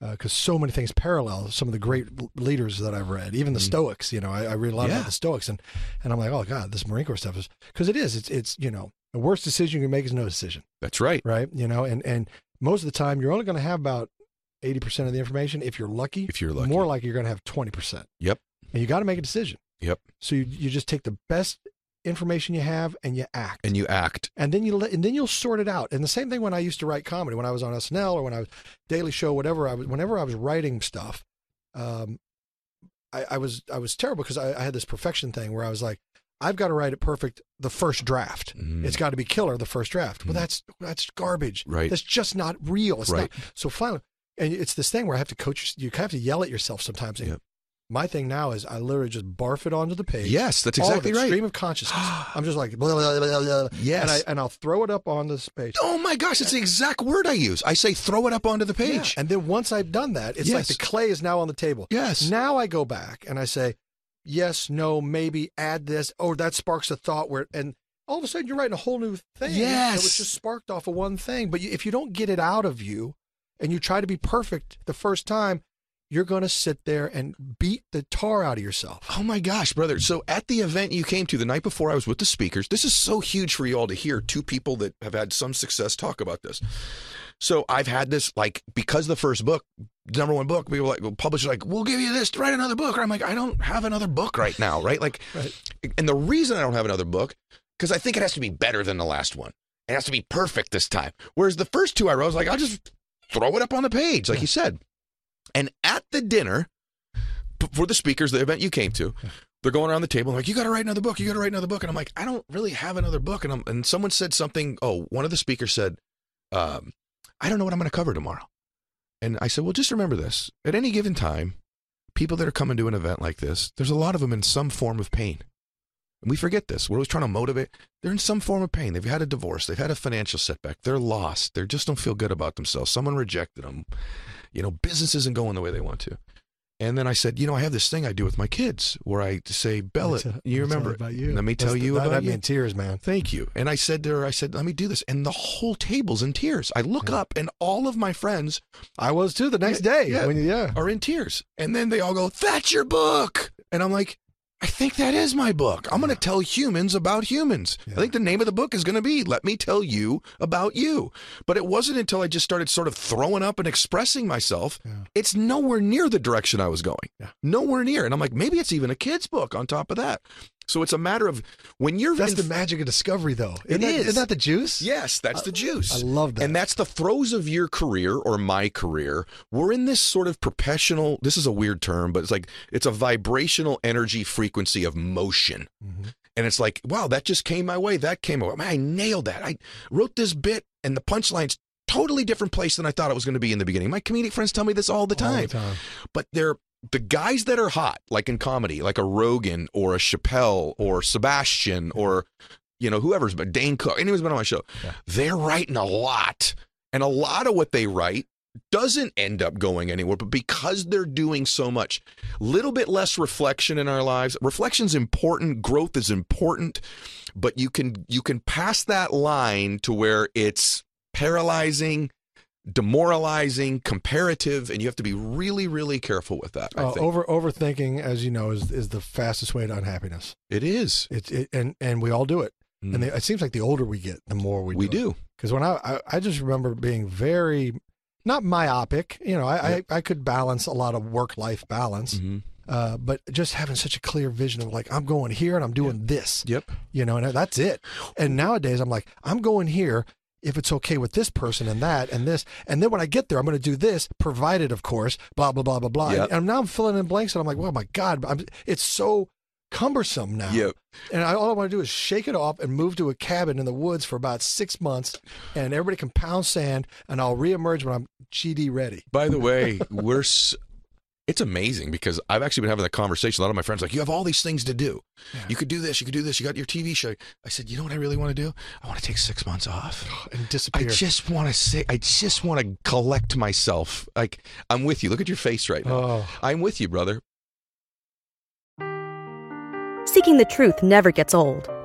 Uh, because so many things parallel some of the great leaders that I've read, even the mm. Stoics. You know, I, I read a lot. Yeah. about the Stoics, and and I'm like, oh god, this Marine Corps stuff is because it is. It's it's you know The worst decision you can make is no decision, That's right. right? You know, and and most of the time you're only going to have about eighty percent of the information. If you're lucky, If you're lucky. more likely you're going to have twenty percent. Yep. And you got to make a decision. Yep. So you, you just take the best information you have and you act. And you act. and then you let, and then you'll sort it out. And the same thing when I used to write comedy, when I was on SNL or when I was Daily Show, whatever I was, whenever I was writing stuff, um, I, I was I was terrible because I, I had this perfection thing where I was like, I've got to write it perfect the first draft. Mhm. It's got to be killer the first draft. Well, Mhm. that's that's garbage. Right. That's just not real. It's Right. not. So finally, and it's this thing where I have to coach. You kind of have to yell at yourself sometimes. And Yep. My thing now is I literally just barf it onto the page. Yes, that's exactly it, right. Stream of consciousness. I'm just like blah, blah, blah, blah. Yes. and I and I'll throw it up on this page. Oh my gosh, it's the exact word I use. I say throw it up onto the Yeah. page. And then once I've done that, it's like the clay is now on the table. Yes. Now I go back and I say, yes, no, maybe, add this. Oh, that sparks a thought where, and all of a sudden you're writing a whole new thing. Yes. That was just sparked off of one thing. But if you don't get it out of you and you try to be perfect the first time, you're going to sit there and beat the tar out of yourself. Oh my gosh, brother. So at the event you came to the night before I was with the speakers, this is so huge for you all to hear two people that have had some success talk about this. So I've had this like because the first book, number one book, people like publishers like, we'll give you this to write another book. Or I'm like, I don't have another book right now, right? Like Right. and the reason I don't have another book, because I think it has to be better than the last one. It has to be perfect this time. Whereas the first two I wrote, I was like, I'll just throw it up on the page, like you said. And at the dinner, for the speakers, the event you came to, they're going around the table like, "You got to write another book. You got to write another book." And I'm like, "I don't really have another book." And I'm, and someone said something. Oh, one of the speakers said, um, "I don't know what I'm going to cover tomorrow." And I said, "Well, just remember this: at any given time, people that are coming to an event like this, there's a lot of them in some form of pain." And we forget this. We're always trying to motivate. They're in some form of pain. They've had a divorce. They've had a financial setback. They're lost. They just don't feel good about themselves. Someone rejected them. You know, business isn't going the way they want to. And then I said, you know, I have this thing I do with my kids where I say, Bella, tell- you remember? about you. Let me tell That's- you about me you. in tears, man. Thank you. And I said to her, I said, let me do this. And the whole table's in tears. I look up and all of my friends I was too the next Yeah, day. yeah. When yeah. are in tears. And then they all go, that's your book. And I'm like, I think that is my book. I'm going to tell humans about humans. Yeah. I think the name of the book is going to be Let Me Tell You About You. But it wasn't until I just started sort of throwing up and expressing myself. Yeah. It's nowhere near the direction I was going. Yeah. Nowhere near. And I'm like, maybe it's even a kid's book on top of that. So it's a matter of when you're That's in- the magic of discovery, though. Isn't It that, is. Isn't that the juice? Yes, that's the juice. I love that. And that's the throes of your career or my career. We're in this sort of professional, this is a weird term, but it's like it's a vibrational energy frequency of motion. Mhm. And it's like, wow, that just came my way. That came away. Man, I nailed that. I wrote this bit and the punchline's totally different place than I thought it was going to be in the beginning. My comedic friends tell me this all the All the time. but they're the guys that are hot, like in comedy, like a Rogan or a Chappelle or Sebastian or you know whoever's but Dane Cook, anyone's been on my show, Yeah. they're writing a lot, and a lot of what they write doesn't end up going anywhere. But because they're doing so much, little bit less reflection in our lives. Reflection's important, growth is important, but you can you can pass that line to where it's paralyzing demoralizing, comparative, and you have to be really, really careful with that. I Uh, think over overthinking, as you know, is is the fastest way to unhappiness. it is. It, it and and we all do it. Mm. And the, it seems like the older we get, the more we do. we do. Because when I, I I just remember being very not myopic. You know, I I, I could balance a lot of work life balance, Mhm. uh, but just having such a clear vision of like I'm going here and I'm doing this. Yep. You know, and that's it. And nowadays I'm like I'm going here. If it's okay with this person and that and this, and then when I get there, I'm going to do this, provided, of course, blah blah blah blah blah. Yep. And now I'm filling in blanks, and I'm like, well, my God, I'm, it's so cumbersome now. Yep. And I, all I want to do is shake it off and move to a cabin in the woods for about six months, and everybody can pound sand, and I'll reemerge when I'm GD ready. By the way, we're. S- it's amazing because I've actually been having that conversation. A lot of my friends are like, you have all these things to do. Yeah. You could do this. You could do this. You got your TV show. I said, you know what I really want to do? I want to take six months off. And disappear. I just want to say, I just want to collect myself. Like, I'm with you. Look at your face right now. oh, I'm with you, brother. Seeking the truth never gets old.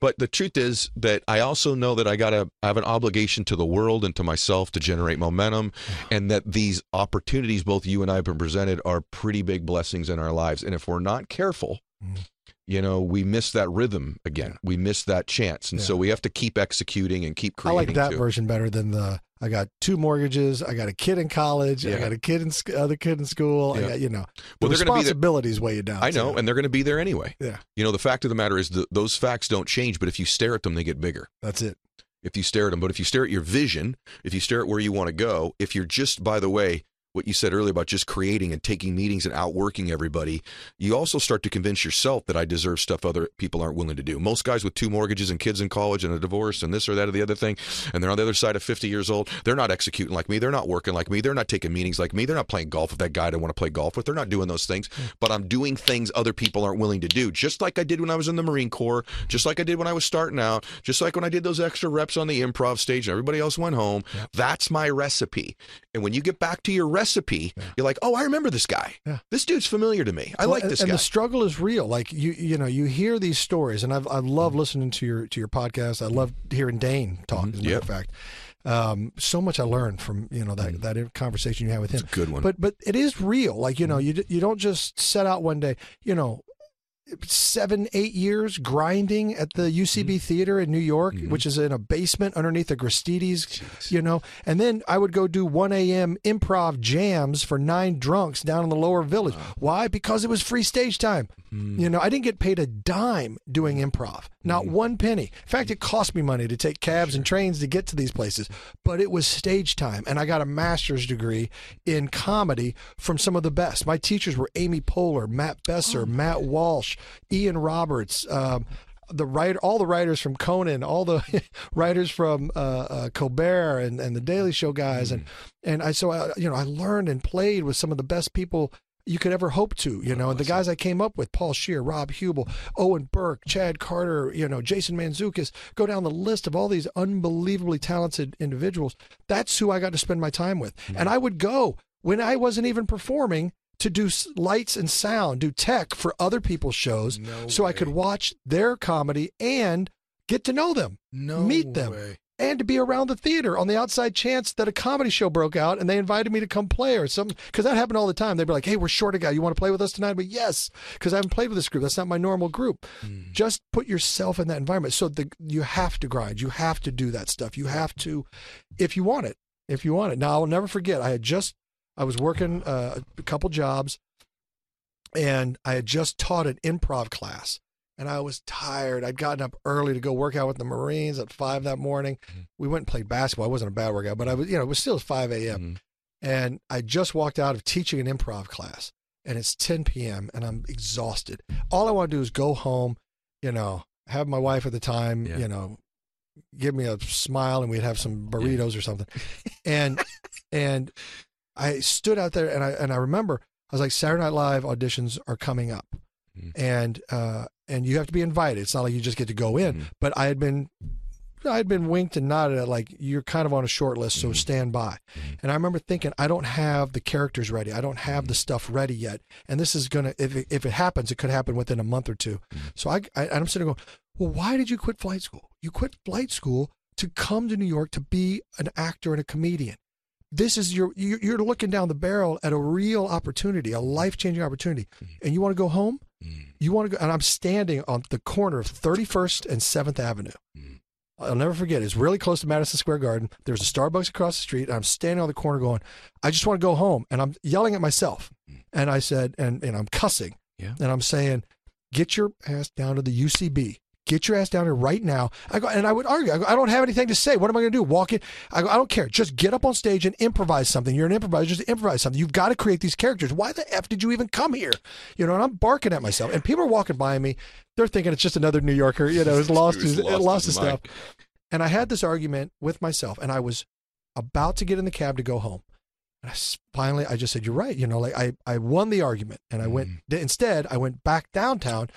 But the truth is that I also know that I got to have an obligation to the world and to myself to generate momentum, and that these opportunities, both you and I have been presented, are pretty big blessings in our lives. And if we're not careful, Mm. you know, we miss that rhythm again. We miss that chance, and so we have to keep executing and keep creating. I like that too. version better than the. I got two mortgages. I got a kid in college. I got a kid in sc- other kid in school. I got you know Well, the they're gonna be the- responsibilities weigh you down. I know, too. and they're going to be there anyway. yeah, You know, the fact of the matter is that those facts don't change, but if you stare at them, they get bigger. that's it. if you stare at them. But if you stare at your vision, if you stare at where you want to go, if you're just, by the way, what you said earlier about just creating and taking meetings and outworking everybody, you also start to convince yourself that I deserve stuff other people aren't willing to do. Most guys with two mortgages and kids in college and a divorce and this or that or the other thing, and they're on the other side of 50 years old, they're not executing like me. They're not working like me. They're not taking meetings like me. They're not playing golf with that guy I want to play golf with. They're not doing those things. Hmm. But I'm doing things other people aren't willing to do, just like I did when I was in the Marine Corps, just like I did when I was starting out, just like when I did those extra reps on the improv stage and everybody else went home. That's my recipe. And when you get back to your recipe, you're like, oh, I remember this guy. Yeah. This dude's familiar to me. I Well, like this and guy. the struggle is real. Like you, you know, you hear these stories, and I've I love listening to your to your podcast. I love hearing Dane talk. As a matter Mm-hmm. Yep. of fact, um, so much I learned from you know that that conversation you had with him. It's a good one. But but it is real. Like you know, you you don't just set out one day. You know, seven eight years grinding at the UCB Mm-hmm. Theater in New York, which is in a basement underneath the Gristedes. You know, and then I would go do one a.m. improv jams for nine drunks down in the lower village. Why? Because it was free stage time. Mm-hmm. You know, I didn't get paid a dime doing improv, not one penny. In fact, it cost me money to take cabs and trains to get to these places, but it was stage time. And I got a master's degree in comedy from some of the best. My teachers were Amy Poehler, Matt Besser, Matt Walsh, Ian Roberts. Um, the writer, all the writers from Conan, all the writers from uh, uh, Colbert and, and the Daily Show guys, and and I so I, you know I learned and played with some of the best people you could ever hope to. You know, and the guys I came up with: Paul Scheer, Rob Huebel, Owen Burke, Chad Carter, you know, Jason Mantzoukas. Go down the list of all these unbelievably talented individuals. That's who I got to spend my time with, and I would go when I wasn't even performing to do lights and sound, do tech for other people's shows, so I could watch their comedy and get to know them, meet them, and to be around the theater on the outside chance that a comedy show broke out and they invited me to come play or something. Because that happened all the time. They'd be like, "Hey, we're short a guy. You want to play with us tonight?" But yes, because I haven't played with this group. That's not my normal group. Hmm. Just put yourself in that environment. So the, you have to grind. You have to do that stuff. You have to, if you want it. If you want it. Now I'll never forget. I had just I was working uh, a couple jobs, and I had just taught an improv class, and I was tired. I'd gotten up early to go work out with the Marines at five that morning. We went and played basketball. It wasn't a bad workout, but I was, you know, it was still five a.m. And I just walked out of teaching an improv class, and it's 10 p.m. and I'm exhausted. All I want to do is go home, you know, have my wife at the time, Yeah. you know, give me a smile, and we'd have some burritos or something. And and I stood out there, and I and I remember I was like, Saturday Night Live auditions are coming up, Mhm. and uh, and you have to be invited. It's not like you just get to go in. Mhm. But I had been. I had been winked and nodded at like you're kind of on a short list, so stand by. And I remember thinking, I don't have the characters ready. I don't have the stuff ready yet. And this is gonna, if it, if it happens, it could happen within a month or two. So I, I, I'm sitting there going, well, why did you quit flight school? You quit flight school to come to New York to be an actor and a comedian. This is your, you- you're looking down the barrel at a real opportunity, a life changing opportunity, mm-hmm. and you want to go home. Mm-hmm. You want to go, and I'm standing on the corner of 31st and 7th Avenue. Mm-hmm. I'll never forget. It's really close to Madison Square Garden. There's a Starbucks across the street, and I'm standing on the corner going, I just want to go home. And I'm yelling at myself. Mm. And I said, and, and I'm cussing. Yeah. And I'm saying, get your ass down to the UCB. Get your ass down here right now. I go, and I would argue. I, go, I don't have anything to say. What am I going to do? Walk in? I go, I don't care. Just get up on stage and improvise something. You're an improviser. Just improvise something. You've got to create these characters. Why the f did you even come here? You know. And I'm barking at myself. And people are walking by me. They're thinking it's just another New Yorker. You know, who's lost Who's his, lost lost his his stuff. And I had this argument with myself, and I was about to get in the cab to go home. And I finally, I just said, "You're right." You know, like I, I won the argument, and I went Mm-hmm. instead. I went back downtown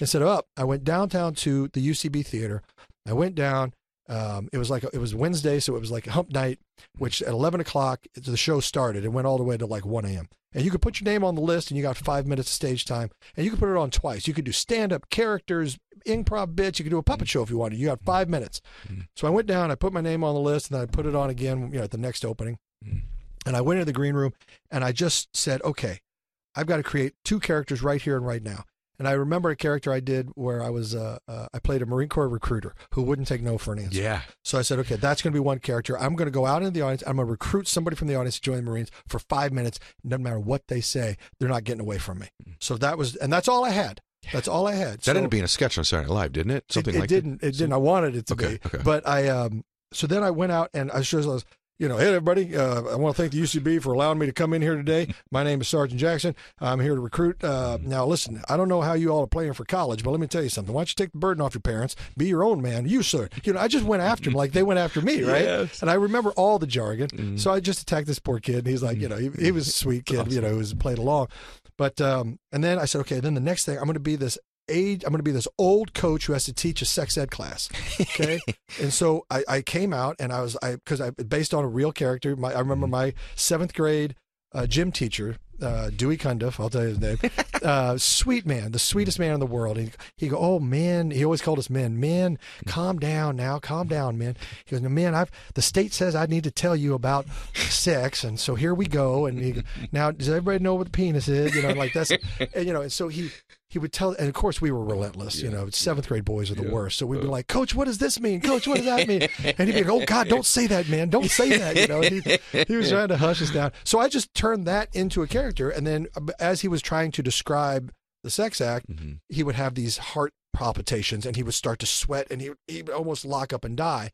instead of up. I went downtown to the UCB theater, I went down. Um, it was like it was Wednesday, so it was like hump night, which at eleven o'clock the show started. It went all the way to like one a.m. And you could put your name on the list, and you got five minutes of stage time, and you could put it on twice. You could do stand-up characters, improv bits. You could do a puppet show if you wanted. You got five minutes. So I went down, I put my name on the list, and then I put it on again, you know, at the next opening. And I went into the green room, and I just said, okay, I've got to create two characters right here and right now. And I remember a character I did where I was uh, uh, I played a Marine Corps recruiter who wouldn't take no for an answer. Yeah. So I said, okay, that's going to be one character. I'm going to go out into the audience. I'm going to recruit somebody from the audience to join the Marines for five minutes. Doesn't matter what they say, they're not getting away from me. So that was, and that's all I had. That's all I had. That so ended up being a sketch on Saturday Night Live, didn't it? Something it, it like didn't. It didn't. I wanted it to Okay, be. okay. But I um. So then I went out and I just was, you know, hey everybody, uh, I want to thank the UCB for allowing me to come in here today. My name is Sergeant Jackson. I'm here to recruit. Uh, now listen, I don't know how you all are playing for college, but let me tell you something. Why don't you take the burden off your parents? Be your own man. You sir. You know, I just went after him like they went after me, right? Yes. And I remember all the jargon. Mm-hmm. So I just attacked this poor kid. And he's like, you know, he, he was a sweet kid, you know, who was played along. But um, and then I said, okay, then the next thing I'm going to be this age. I'm going to be this old coach who has to teach a sex ed class. Okay, and so I, I came out and I was I because I based on a real character. My I remember my seventh grade uh, gym teacher. Uh, Dewey Cundiff, I'll tell you his name. Uh, sweet man, the sweetest man in the world. He he go, oh man. He always called us men. Men, calm down now, calm down, man. He goes, man. I've the state says I need to tell you about sex, and so here we go. And he, now, does everybody know what the penis is? You know, like that's, and, you know. And so he he would tell, and of course we were relentless. You know, seventh grade boys are the worst. So we'd be like, Coach, what does this mean? Coach, what does that mean? And he'd be like, Oh God, don't say that, man. Don't say that. You know, he, he was trying to hush us down. So I just turned that into a character, and then uh, as he was trying to describe the sex act, he would have these heart palpitations, and he would start to sweat, and he he would almost lock up and die.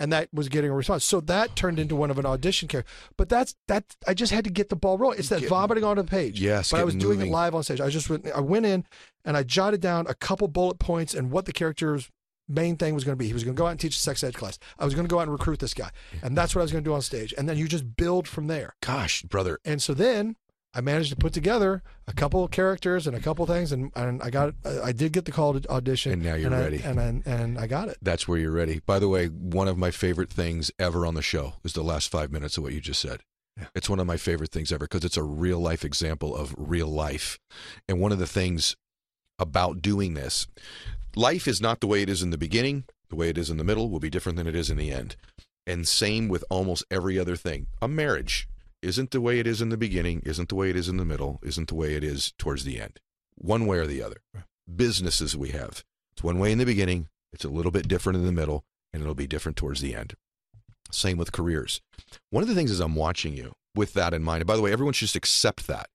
And that was getting a response. So that turned into one of an audition character. But that's that. I just had to get the ball rolling. It's that vomiting onto the page. Yes, But I get was doing it live on stage. I just went, I went in and I jotted down a couple bullet points and what the character's main thing was going to be. He was going to go out and teach a sex ed class. I was going to go out and recruit this guy, and that's what I was going to do on stage. And then you just build from there. Gosh, brother. And so then I managed to put together a couple of characters and a couple of things, and, and I got I I did get the call to audition, And now you're I- ready. and I, and I got it. That's where you're ready. By the way, one of my favorite things ever on the show is the last five minutes of what you just said. Yeah. It's one of my favorite things ever because it's a real life example of real life. And one of the things about doing this, life is not the way it is in the beginning. The way it is in the middle will be different than it is in the end. And same with almost every other thing. A marriage isn't the way it is in the beginning, isn't the way it is in the middle, isn't the way it is towards the end. One way or the other. Businesses we have. It's one way in the beginning, it's a little bit different in the middle, and it'll be different towards the end. Same with careers. One of the things is I'm watching you with that in mind. And by the way, everyone should just accept that.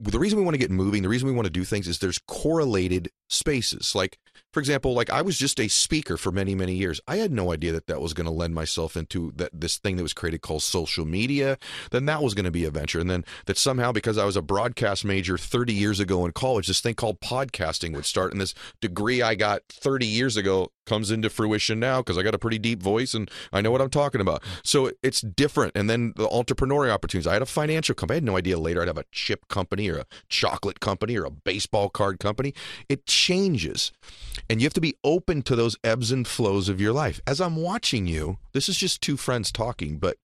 The- reason we want to get moving, the reason we want to do things is there's correlated spaces. Like, for example, like I was just a speaker for many, many years. I had no idea that that was going to lend myself into that this thing that was created called social media. Then that was going to be a venture, and then that somehow because I was a broadcast major 30 years ago in college, this thing called podcasting would start, and this degree I got 30 years ago comes into fruition now because I got a pretty deep voice and I know what I'm talking about. So it's different. And then the entrepreneurial opportunities. I had a financial company. I had no idea later I'd have a chip company or a chocolate company or a baseball card company. It changes. And you have to be open to those ebbs and flows of your life. As I'm watching you, this is just two friends talking, but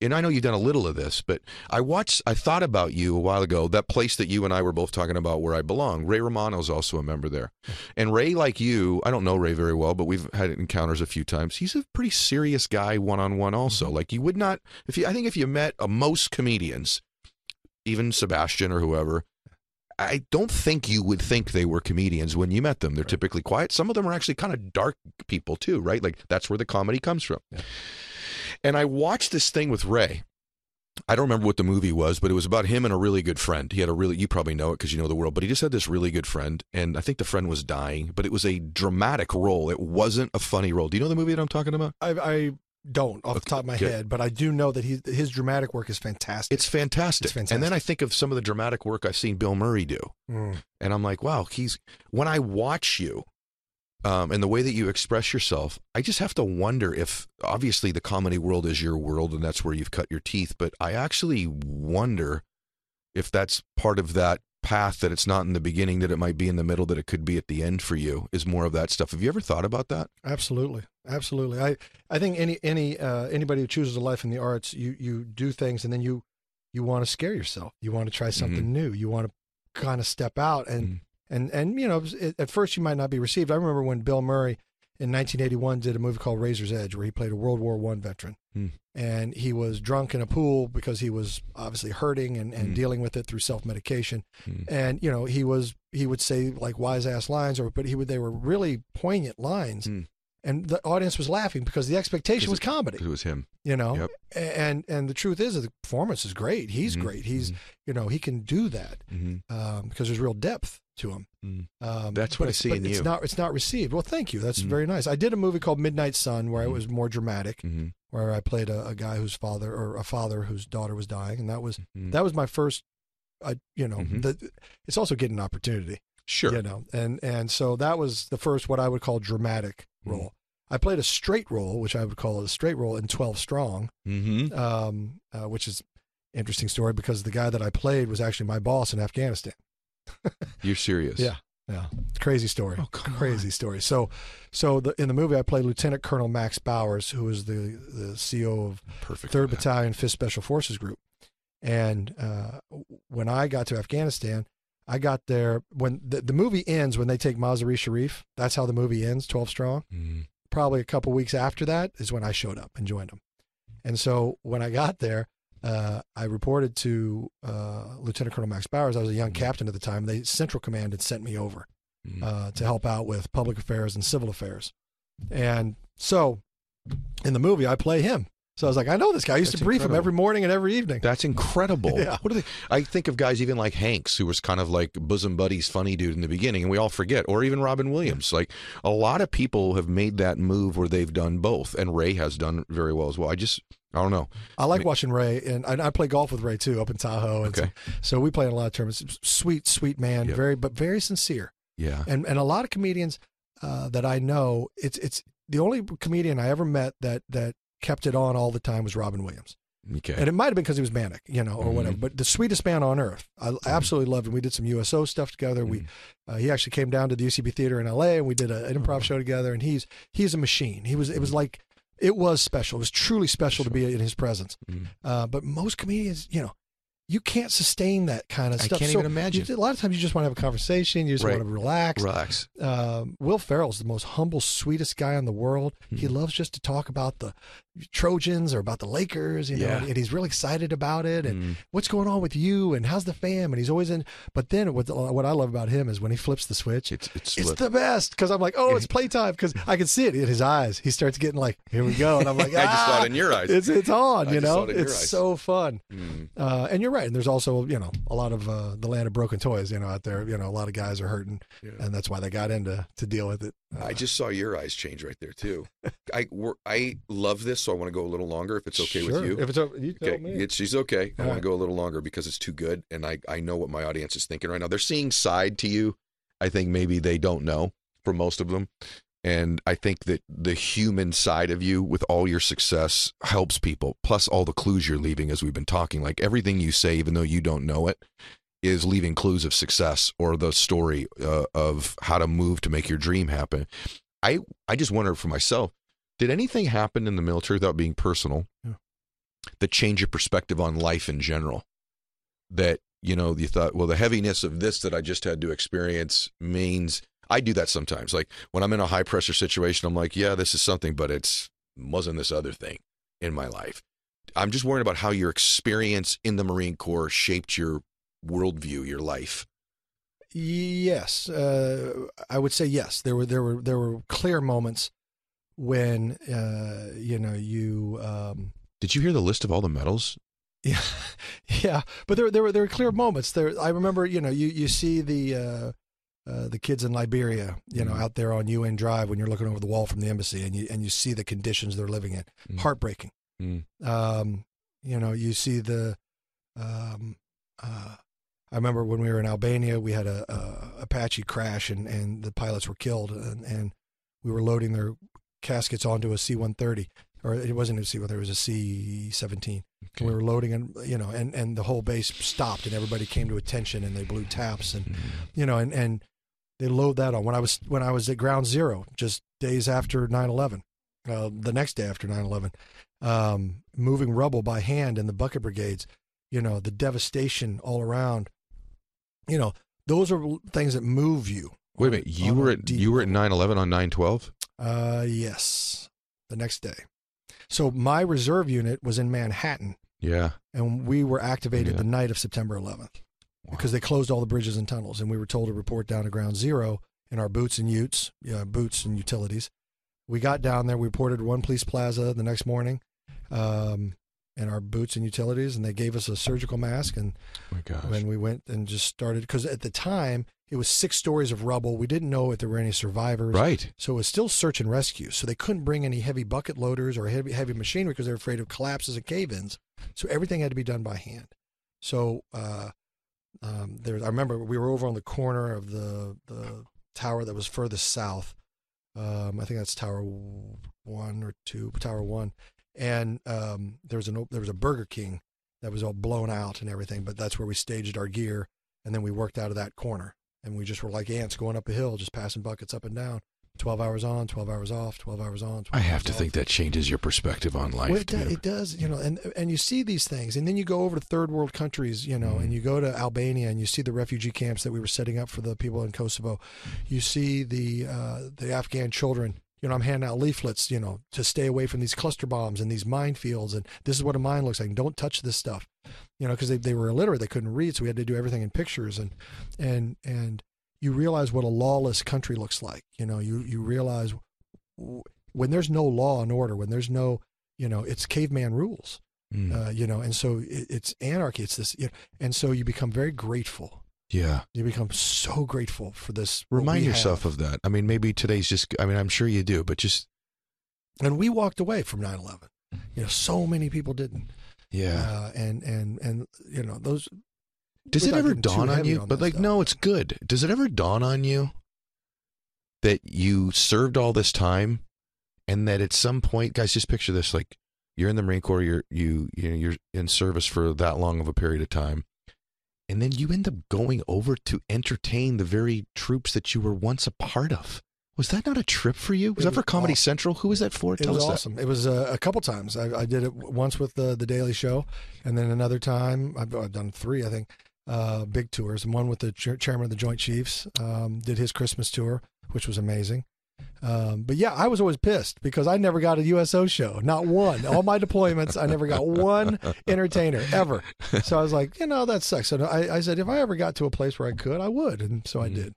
and I know you've done a little of this, but I watched, I thought about you a while ago, that place that you and I were both talking about where I belong. Ray Romano's also a member there. And Ray, like you, I don't know Ray very well, but we've had encounters a few times. He's a pretty serious guy one on one, also. Like you would not, if you, I think if you met uh, most comedians, even Sebastian or whoever, I don't think you would think they were comedians when you met them. They're typically quiet. Some of them are actually kind of dark people too, right? Like that's where the comedy comes from. And I watched this thing with Ray. I don't remember what the movie was, but it was about him and a really good friend. He had a really, you probably know it because you know the world, but he just had this really good friend. And I think the friend was dying, but it was a dramatic role. It wasn't a funny role. Do you know the movie that I'm talking about? I, I don't off the top of my good. head, but I do know that he his dramatic work is fantastic. It's fantastic. It's fantastic. And then I think of some of the dramatic work I've seen Bill Murray do. Mm. And I'm like, wow, he's, when I watch you, um, and the way that you express yourself, I just have to wonder if obviously the comedy world is your world and that's where you've cut your teeth. But I actually wonder if that's part of that path that it's not in the beginning, that it might be in the middle, that it could be at the end for you is more of that stuff. Have you ever thought about that? Absolutely, absolutely. I I think any any uh, anybody who chooses a life in the arts, you you do things and then you you want to scare yourself. You want to try something new. You want to kind of step out and Mhm. and and you know it, at first you might not be received. I remember when Bill Murray in 1981 did a movie called Razor's Edge where he played a World War One veteran. Hmm. And he was drunk in a pool because he was obviously hurting and, and Hmm. dealing with it through self medication. Hmm. And you know he was he would say like wise ass lines, or but he would they were really poignant lines, Hmm. And the audience was laughing because the expectation was comedy. It was him. You know, Yep. and and the truth is the performance is great. He's Mhm. great. He's Mhm. you know he can do that Mm-hmm. um, because there's real depth to him. Mm. Um, That's what I see in it's you. not it's not received. Well, thank you. That's Mhm. very nice. I did a movie called Midnight Sun where it Mhm. was more dramatic, Mm-hmm. where I played a, a guy whose father or a father whose daughter was dying, and that was that was my first. I, you know, the, it's also getting an opportunity. Sure. You know, and and so that was the first what I would call dramatic Mhm. role. I played a straight role, which I would call a straight role in Twelve Strong, Mm-hmm. um, uh, which is interesting story because the guy that I played was actually my boss in Afghanistan. You're serious. Yeah. Yeah, crazy story. Oh, crazy story. So, so the, in the movie, I played Lieutenant Colonel Max Bowers, who was the the CO of Perfect. Third. Battalion, Fifth Special Forces Group. And uh, when I got to Afghanistan, I got there when the, the movie ends when they take Mazar-e Sharif. That's how the movie ends, Twelve Strong. Mhm. Probably a couple weeks after that is when I showed up and joined them. And so when I got there, uh, I reported to uh, Lieutenant Colonel Max Bowers. I was a young captain at the time. They Central Command had sent me over Mhm. uh, to help out with public affairs and civil affairs. And so in the movie, I play him. So I was like, I know this guy. I used That's to brief incredible. him every morning and every evening. That's incredible. Yeah. What are they? I think of guys even like Hanks, who was kind of like bosom buddies, funny dude in the beginning, and we all forget. Or even Robin Williams. Like a lot of people have made that move where they've done both, and Ray has done very well as well. I just, I don't know. I like watching Ray, and I, I play golf with Ray too up in Tahoe. And Okay. so, so we play in a lot of tournaments. Sweet, sweet man, Yep. very but very sincere. Yeah. And and a lot of comedians uh, that I know, it's it's the only comedian I ever met that that kept it on all the time was Robin Williams. Okay. And it might have been because he was manic, you know, or Mhm. whatever. But the sweetest man on earth, I absolutely loved him. We did some USO stuff together. We, Mm-hmm. uh, he actually came down to the UCB theater in LA, and we did a, an Oh, improv show together. And he's he's a machine. He was it was like it was special. It was truly special to be in his presence. Mhm. Uh, but most comedians, you know, you can't sustain that kind of I stuff. can't So even imagine. you- a lot of times you just want to have a conversation. You just Right. want to relax. Relax. Um, Will Ferrell's the most humble, sweetest guy in the world. He Hmm. loves just to talk about the Trojans or about the Lakers, you know, Yeah. and he's really excited about it. And Mm. what's going on with you? And how's the fam? And he's always in. But then what what I love about him is when he flips the switch. It's it's, It's the best because I'm like, oh, it's playtime because I can see it in his eyes. He starts getting like, here we go, and I'm like, I just saw "Ah, it in your eyes. It's it's on, I you know. it It's eyes. so fun. Mm. Uh, and you're right. And there's also, you know, a lot of uh, the land of broken toys, you know, out there. You know, a lot of guys are hurting, Yeah. and that's why they got into to deal with it. Uh, I just saw your eyes change right there too. I we're, I love this, so I want to go a little longer if it's okay sure. with you. If it's you tell Okay, me. it's she's okay. I All want right. to go a little longer because it's too good, and I I know what my audience is thinking right now. They're seeing side to you. I think maybe they don't know for most of them, and I think that the human side of you, with all your success, helps people. Plus all the clues you're leaving, as we've been talking, like everything you say, even though you don't know it, is leaving clues of success or the story uh, of how to move to make your dream happen. I I just wonder for myself, did anything happen in the military without being personal? Yeah. that change your perspective on life in general. That, you know, you thought, well, the heaviness of this that I just had to experience means I do that sometimes. Like when I'm in a high pressure situation, I'm like, yeah, this is something, but it's wasn't this other thing in my life. I'm just worried about how your experience in the Marine Corps shaped your worldview, your life. Yes, uh, I would say yes. There were there were there were clear moments when uh, you know you um, Did you hear the list of all the medals? yeah yeah, but there there were there were clear moments. There I remember you know you you see the uh, uh, the kids in Liberia you know Mhm. out there on UN Drive when you're looking over the wall from the embassy and you and you see the conditions they're living in, Mm. heartbreaking. Mm. Um, you know you see the um, uh, I remember when we were in Albania, we had a, a Apache crash and, and the pilots were killed, and, and we were loading their caskets onto a C-130, or it wasn't a C-130, it was a C-17, Okay. We were loading, and you know, and and the whole base stopped, and everybody came to attention, and they blew taps, and you know, and and they load that on when I was when I was at Ground Zero, just days after 9/11, uh, the next day after 9/11, um, moving rubble by hand in the bucket brigades, you know, the devastation all around, you know, those are things that move you. Wait a minute. You were at deep you were at 9/11 on 9/12. Uh, yes, the next day. So my reserve unit was in Manhattan, Yeah. and we were activated Yeah. the night of September 11th because they closed all the bridges and tunnels, and we were told to report down to Ground Zero in our boots and utes, yeah, boots and utilities. We got down there. We reported one police plaza the next morning, um, in our boots and utilities, and they gave us a surgical mask and Oh my gosh. when we went and just started because at the time it was six stories of rubble. We didn't know if there were any survivors. right. So it was still search and rescue. So they couldn't bring any heavy bucket loaders or heavy heavy machinery because they were afraid of collapses and cave-ins. So everything had to be done by hand. So uh, um, there, I remember we were over on the corner of the the tower that was furthest south. Um, I think that's Tower One or Two, Tower One, and um, there was an there was a Burger King that was all blown out and everything. But that's where we staged our gear, and then we worked out of that corner, and we just were like ants going up a hill, just passing buckets up and down. 12 hours on, 12 hours off, 12 hours on. 12 I have to off. think that changes your perspective on life. Well, it, do- too. it does, you know, and and you see these things, and then you go over to third world countries, you know, Mhm. and you go to Albania, and you see the refugee camps that we were setting up for the people in Kosovo. You see the uh, the Afghan children. You know, I'm handing out leaflets, you know, to stay away from these cluster bombs and these minefields, and this is what a mine looks like. Don't touch this stuff, you know, because they, they were illiterate, they couldn't read, so we had to do everything in pictures, and and and you realize what a lawless country looks like. You know, you you realize when there's no law and order, when there's no you know, it's caveman rules, Mm. uh, you know, and so it, it's anarchy. It's this, you know, and so you become very grateful. yeah. You become so grateful for this. Remind yourself have. of that. I mean, maybe today's just. I mean, I'm sure you do, but just And we walked away from 9/11. You know, so many people didn't. yeah. Uh, and and and you know those. Does it ever dawn on you? on but like, stuff. no, it's good. Does it ever dawn on you that you served all this time, and that at some point, guys, just picture this: like you're in the Marine Corps, you're you you know you're in service for that long of a period of time, and then you end up going over to entertain the very troops that you were once a part of. Was that not a trip for you? Was It that for was Comedy awesome. Central? Who was that for? It was us awesome. It was uh, a couple times. I, I did it once with the the Daily Show, and then another time I've, I've done three, I think, uh, big tours. And one with the chair chairman of the Joint Chiefs um, did his Christmas tour, which was amazing. Um, but yeah, I was always pissed because I never got a USO show, not one. All my deployments, I never got one entertainer ever. So I was like, you know, that sucks. So I, I said, if I ever got to a place where I could, I would, and so I Mhm. did.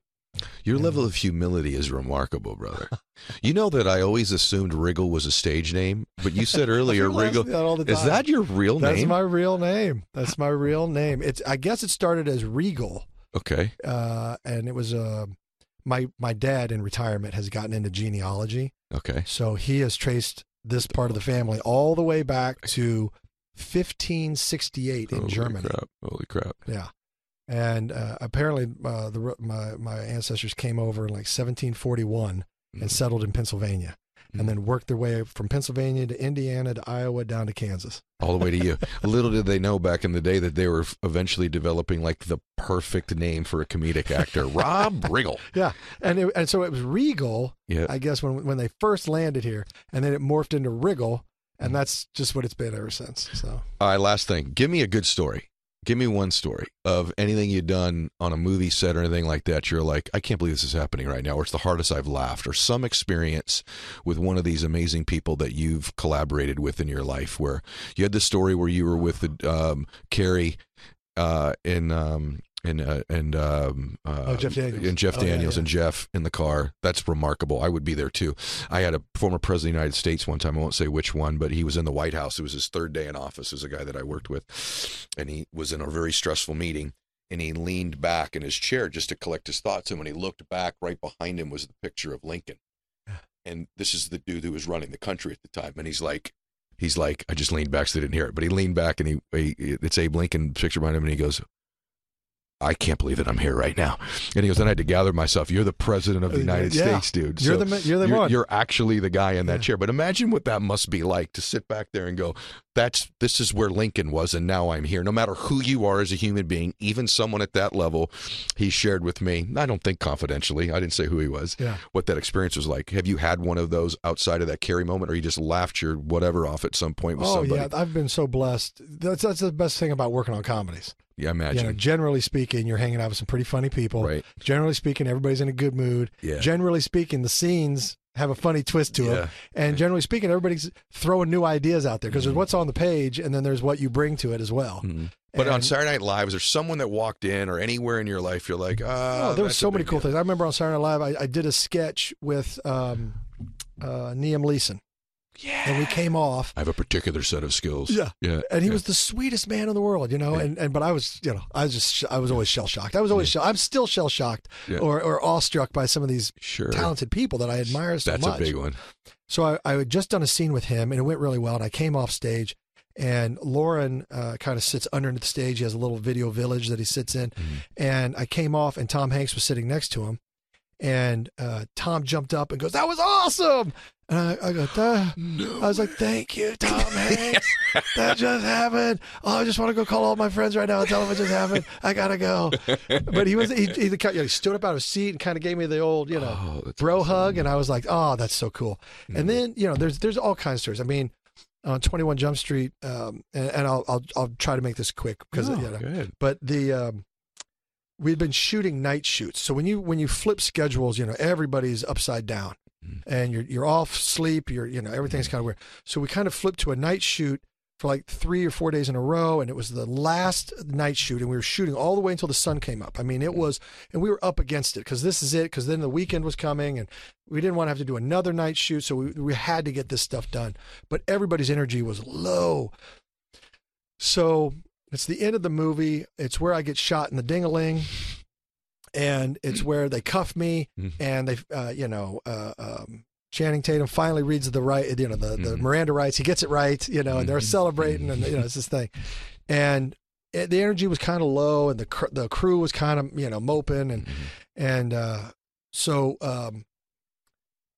Your Yeah. level of humility is remarkable, brother. you know that I always assumed Riggle was a stage name, but you said earlier People ask Riggle. that all the Is that your real That's name? That's my real name. That's my real name. It's. I guess it started as Regal, okay. uh, and it was uh, my my dad in retirement has gotten into genealogy, Okay. so he has traced this part of the family all the way back to 1568 in Holy Germany. Crap. Holy crap. Yeah, and uh, apparently uh, the my my ancestors came over in like 1741 Mm. and settled in Pennsylvania, Mm. and then worked their way from Pennsylvania to Indiana to Iowa down to Kansas. All the way to you. Little did they know back in the day that they were eventually developing like the perfect name for a comedic actor, Rob Riggle. Yeah, and it, and so it was Regal, Yeah. I guess when when they first landed here, and then it morphed into Riggle. and that's just what it's been ever since. So All right, last thing. Give me a good story. Give me one story of anything you've done on a movie set or anything like that. You're like, I can't believe this is happening right now, or it's the hardest I've laughed, or some experience with one of these amazing people that you've collaborated with in your life where you had the story where you were with the, um, Carrey uh, in. Um, and uh, and um, uh, Oh, Jeff Daniels. and Jeff Oh, yeah, Daniels yeah. and Jeff in the car. That's remarkable. I would be there too. I had a former president of the United States one time. I won't say which one, but he was in the White House. It was his third day in office. As a guy that I worked with, and he was in a very stressful meeting. And he leaned back in his chair just to collect his thoughts. And when he looked back, right behind him was the picture of Lincoln. And this is the dude who was running the country at the time. And he's like, he's like, I just leaned back so they didn't hear it. But he leaned back and he, he it's Abe Lincoln picture behind him, and he goes, I can't believe that I'm here right now. And he goes, then I had to gather myself. You're the president of the United Uh, Yeah. States, dude. You're So the you're the you're, one. you're actually the guy in that Yeah. chair. But imagine what that must be like to sit back there and go, that's this is where Lincoln was, and now I'm here. No matter who you are as a human being, even someone at that level, he shared with me. I don't think confidentially. I didn't say who he was. Yeah. What that experience was like. Have you had one of those outside of that Carrey moment, or you just laughed your whatever off at some point with Oh somebody? Oh yeah, I've been so blessed. That's that's the best thing about working on comedies. Yeah, imagine. You imagine. know, generally speaking, you're hanging out with some pretty funny people. Right. Generally speaking, everybody's in a good mood. Yeah. Generally speaking, the scenes have a funny twist to Yeah. them. And generally speaking, everybody's throwing new ideas out there because there's what's on the page and then there's what you bring to it as well. Mhm. But on Saturday Night Live, is there someone that walked in or anywhere in your life you're like, ah, Oh, there so many cool deal. things. I remember on Saturday Night Live, I, I did a sketch with um, uh, Liam Neeson. Yeah. And we came off. I have a particular set of skills. Yeah. Yeah. And he yeah. was the sweetest man in the world, you know. And, and but I was, you know, I was just, I was always shell shocked. I was always, shell, I'm still shell shocked Yeah. or, or awestruck by some of these sure. talented people that I admire so That's much. a big one. So I, I had just done a scene with him, and it went really well. And I came off stage, and Lorne uh, kind of sits underneath the stage. He has a little video village that he sits in, Mm-hmm. and I came off, and Tom Hanks was sitting next to him, and uh, Tom jumped up and goes, "That was awesome!" And I, I go, "Duh." I was like, "Thank you, Tom Hanks. that just happened. Oh, I just want to go call all my friends right now and tell them it just happened. I gotta go." But he was he, he, you know, he stood up out of his seat and kind of gave me the old, you know, Oh, bro awesome. Mm-hmm. hug, and I was like, "Oh, that's so cool." And then you know, there's there's all kinds of stories. I mean, on 21 Jump Street, um, and, and I'll I'll I'll try to make this quick because Oh, you know, good. but the um, we'd been shooting night shoots. So when you when you flip schedules, you know everybody's upside down. And you're you're off sleep. You're you know everything's mm-hmm. kind of weird. So we kind of flipped to a night shoot for like three or four days in a row, and it was the last night shoot, and we were shooting all the way until the sun came up. I mean, it was, and we were up against it because this is it. Because then the weekend was coming, and we didn't want to have to do another night shoot, so we we had to get this stuff done. But everybody's energy was low. So it's the end of the movie. It's where I get shot in the dingaling, and it's where they cuff me, Mhm. and they, uh, you know, uh, um, Channing Tatum finally reads the right, you know, the, the Mhm. Miranda rights. He gets it right, you know, and they're Mhm. celebrating, and you know, it's this thing, and it, the energy was kind of low, and the cr- the crew was kind of you know moping, and and uh, so um,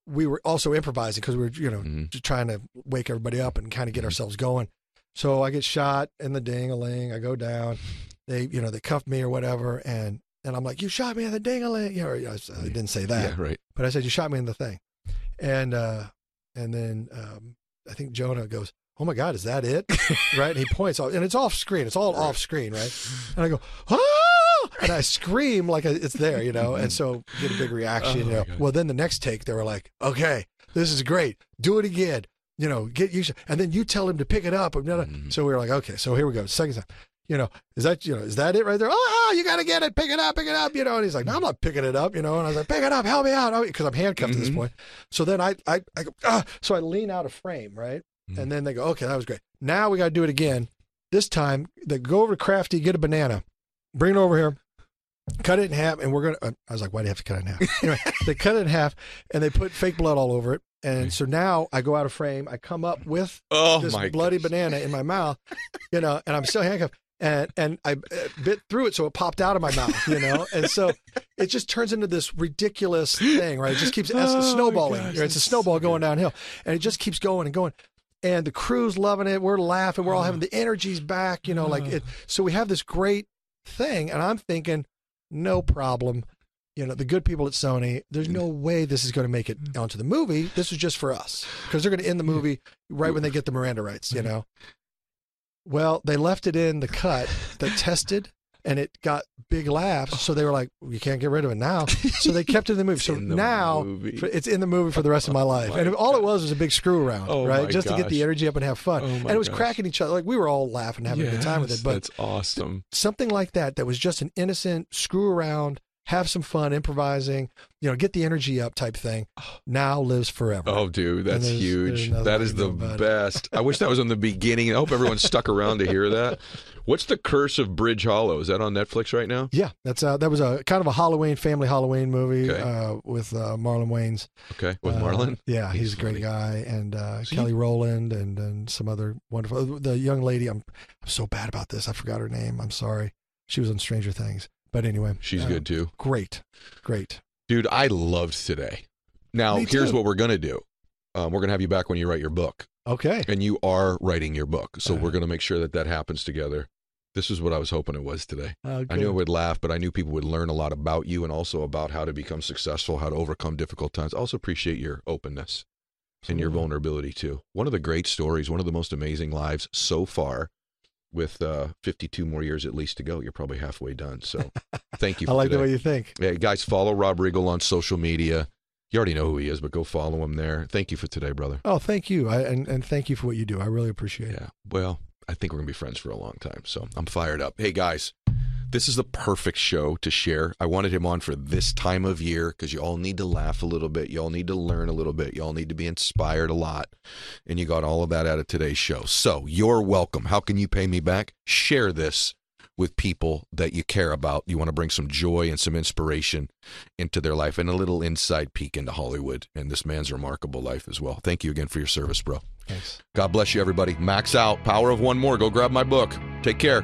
we were also improvising because we were you know just trying to wake everybody up and kind of get ourselves going. So I get shot in the ding-a-ling. I go down. They, you know, they cuff me or whatever, and and I'm like, "You shot me in the ding-a-ling." You know, I, I didn't say that, Yeah, right. but I said, "You shot me in the thing," and uh, and then um, I think Jonah goes, "Oh my God, is that it?" right? And he points, off, and it's off screen. It's all off screen, right? And I go, "Ah!" And I scream like it's there, you know, and so get a big reaction. Oh you know. Well, then the next take, they were like, "Okay, this is great. Do it again." You know, get you, and then you tell him to pick it up. And Mhm. so we were like, "Okay, so here we go." Second time, you know, is that you know, is that it right there? Oh, you got to get it, pick it up, pick it up. You know, and he's like, "No, I'm not picking it up." You know, and I was like, "Pick it up, help me out," because I'm handcuffed at this Mhm. point. So then I, I, I go, ah, so I lean out of frame, right? Mhm. And then they go, "Okay, that was great. Now we got to do it again. This time, they go over to Crafty, get a banana, bring it over here." Cut it in half, and we're gonna. Uh, I was like, "Why do you have to cut it in half?" Anyway, they cut it in half, and they put fake blood all over it. And so now I go out of frame. I come up with Oh this bloody goodness. banana in my mouth, you know, and I'm still handcuffed. And and I uh, bit through it, so it popped out of my mouth, you know, and so it just turns into this ridiculous thing, right? It just keeps Oh, snowballing. gosh. It's a snowball so going downhill, and it just keeps going and going. And the crew's loving it. We're laughing. We're all having uh-huh. the energy's back, you know, like uh-huh. it. So we have this great thing, and I'm thinking, no problem. You know, the good people at Sony, there's no mm. way this is going to make it mm. onto the movie. This is just for us because they're going to end the movie right when they get the Miranda rights, you know. Well, they left it in the cut that tested and it got big laughs. So they were like, you can't get rid of it now. So they kept it in the movie. So now movie. it's in the movie for the rest of my oh life. my and all it was was a big screw around, Oh right? Just to get the energy up and have fun. Oh and it was gosh. cracking each other. Like we were all laughing, having a good time with it. But that's awesome. something like that that was just an innocent screw around have some fun improvising you know get the energy up type thing now lives forever Oh, dude, that's there's- huge. there's That is the do about it. best. I wish that was in the beginning. I hope everyone stuck around to hear that. What's the Curse of Bridge Hollow? Is that on Netflix right now? yeah that's uh that was a kind of a halloween family halloween movie Okay. uh with uh marlon wayans Okay, with Uh, Marlon. yeah he's, He's a great funny. guy and uh So kelly rowland and and some other wonderful the young lady i'm i'm so bad about this i forgot her name i'm sorry she was on stranger things But anyway, She's uh, good too. Great, great. Dude, I loved today. Now, Me here's too. what we're going to do. Um, we're going to have you back when you write your book. Okay. And you are writing your book. So Uh-huh. we're going to make sure that that happens together. This is what I was hoping it was today. Uh, I knew I would laugh, but I knew people would learn a lot about you and also about how to become successful, how to overcome difficult times. I also appreciate your openness and your vulnerability too. One of the great stories, one of the most amazing lives so far. With uh, 52 more years at least to go, you're probably halfway done. So, thank you. I For like today. the way you think. Hey, guys, follow Rob Riggle on social media. You already know who he is, but go follow him there. Thank you for today, brother. Oh, thank you. I, and, and thank you for what you do. I really appreciate it. Yeah. Well, I think we're going to be friends for a long time. So I'm fired up. Hey, guys, this is the perfect show to share. I wanted him on for this time of year because you all need to laugh a little bit. You all need to learn a little bit. You all need to be inspired a lot. And you got all of that out of today's show. So you're welcome. How can you pay me back? Share this with people that you care about. You want to bring some joy and some inspiration into their life and a little inside peek into Hollywood and this man's remarkable life as well. Thank you again for your service, bro. Thanks. God bless you, everybody. Max out. Power of one more. Go grab my book. Take care.